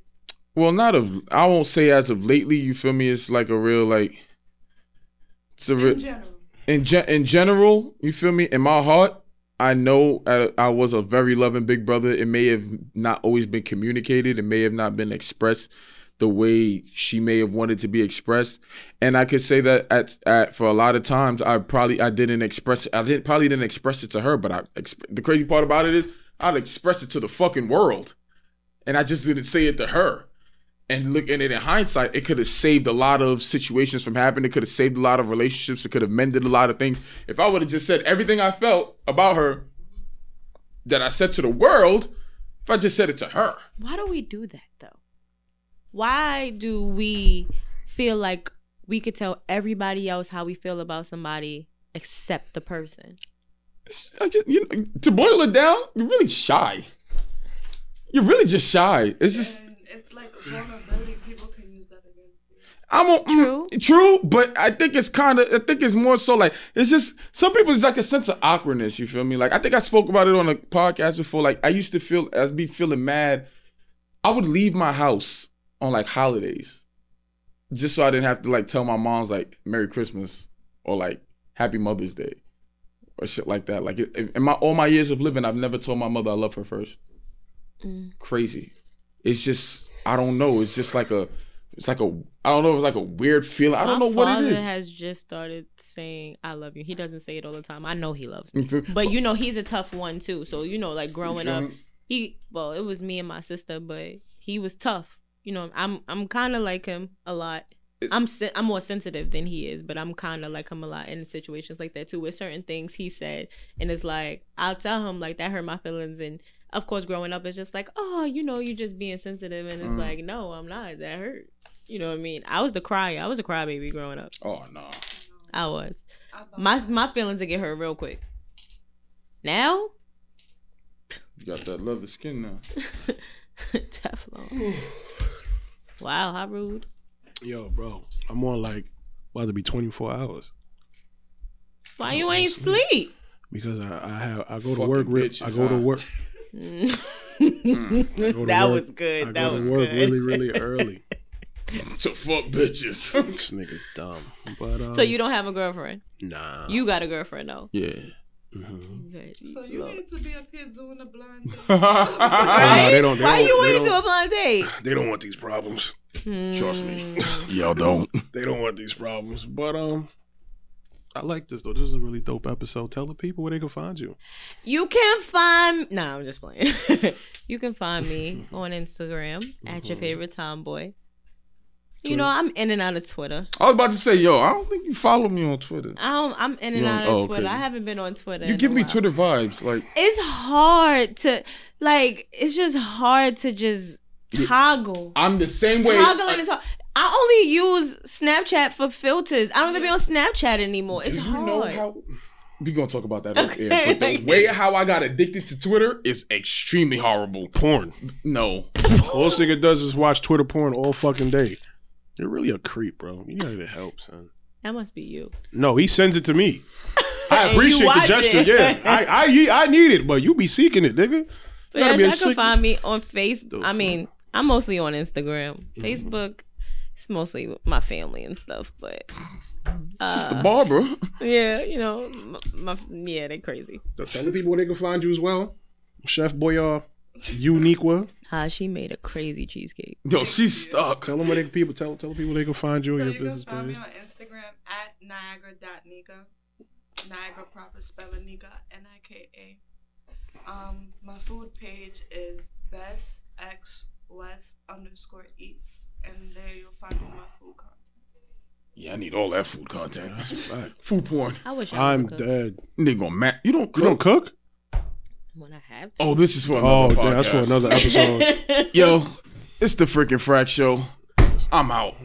Well, not of I won't say as of lately. You feel me? It's like a real like. It's a real
In general.
in gen- in general. You feel me? In my heart, I know I, I was a very loving big brother. It may have not always been communicated. It may have not been expressed the way she may have wanted to be expressed. And I could say that at, at for a lot of times I probably I didn't express I didn't probably didn't express it to her. But I exp- the crazy part about it is I'd express it to the fucking world, and I just didn't say it to her. And look at it in hindsight, it could have saved a lot of situations from happening. It could have saved a lot of relationships. It could have mended a lot of things. If I would have just said everything I felt about her that I said to the world, if I just said it to her.
Why do we do that though? Why do we feel like we could tell everybody else how we feel about somebody except the person?
I just, you know, to boil it down, you're really shy. You're really just shy. It's just
it's like vulnerability. People can use that again.
I'm a,
True.
mm, true, but I think it's kind of I think it's more so like it's just some people it's like a sense of awkwardness. You feel me? Like I think I spoke about it on a podcast before. Like I used to feel I'd be feeling mad. I would leave my house on like holidays, just so I didn't have to like tell my mom's like Merry Christmas or like Happy Mother's Day or shit like that. Like in in my all my years of living, I've never told my mother I love her first.
Mm.
Crazy. It's just I don't know. It's just like a it's like a I don't know. It's like a weird feeling. I don't
My
know what it is.
has just started saying "I love you." He doesn't say it all the time. I know he loves me, but you know he's a tough one too. So you know, like growing up,
me?
he well, it was me and my sister, but he was tough. You know, I'm I'm kind of like him a lot.
It's-
I'm sen- I'm more sensitive than he is, but I'm kind of like him a lot in situations like that too. With certain things he said, and it's like I'll tell him like that hurt my feelings, and of course, growing up, it's just like, oh, you know, you're just being sensitive, and it's
Mm.
like, no, I'm not. That hurt. You know what I mean? I was the crier. I was a crybaby growing up.
Oh no.
I was.
I
My
that.
my feelings would get hurt real quick. Now,
You got that leather skin now.
Teflon. wow, how rude.
Yo, bro, I'm on like about to be 24 hours
Why you ain't sleep?
because I, I have I go to work. Re-
bitches,
I go to
huh?
work.
that
go to work-
was good.
I
that
go to
was
work
good.
really, really early.
So fuck bitches.
this nigga's dumb. But um,
so you don't have a girlfriend?
nah.
You got a girlfriend though.
yeah.
Mhm.
Okay.
So you
Lord.
need to be up here doing a blind date.
Nah, they don't. They
Why
don't,
you
they
ain't a blind date?
They don't want these problems.
Trust me.
Mm.
Y'all don't.
They don't want these problems. But um, I like this though. This is a really dope episode. Tell the people where they can find you.
You can find. Nah, I'm just playing. you can find me on Instagram at your mm-hmm. favorite tomboy. You know, I'm in and out of Twitter.
I was about to say, yo, I don't think you follow me on Twitter.
I don't, I'm in and
You
out
don't-
of
oh, okay.
Twitter. I haven't been on Twitter.
You
in
give
a
me
while.
Twitter vibes. Like,
It's hard to like. It's just hard to just toggle.
I'm the same way.
Toggling is hard. I only use Snapchat for filters. I don't even be on Snapchat anymore. It's
Do you
hard.
know how? We gonna talk about that off
Okay.
air. But the way how I got addicted to Twitter is extremely horrible.
Porn.
No,
All this nigga does is watch Twitter porn all fucking day. You're really a creep, bro. You gotta help, son.
that must be you.
No, he sends it to me. I appreciate the gesture.
it.
Yeah, I, I I need it, but you be seeking it, nigga.
But
gotta
yeah,
be a
I can
sick-
find me on Facebook. I mean, I'm mostly on Instagram.
Mm-hmm.
Facebook, it's mostly my family and stuff. But
Sister
uh,
Barbara.
yeah, you know, m- my, yeah, they crazy.
So tell the people where they can find you as well. Chef Boyard, Uniqua.
Ah, she made a crazy cheesecake.
Yo, she's stuck.
Tell them where they people tell tell the people they can find you
So
on
you
your
can
business
find me on Instagram at Niagara.Nika. Niagara proper spelling Nika N I K A. Um, my food page is best x west underscore eats, and there you'll find all my food content.
yeah, I need all that food content.
Right.
Food porn.
I wish I
I'm
was
dead.
Nigga gonna ma- You don't cook.
You don't cook?
when I have to.
Oh, this is for
Oh,
another
damn, that's for another episode.
Yo, it's the freaking frack show. I'm out.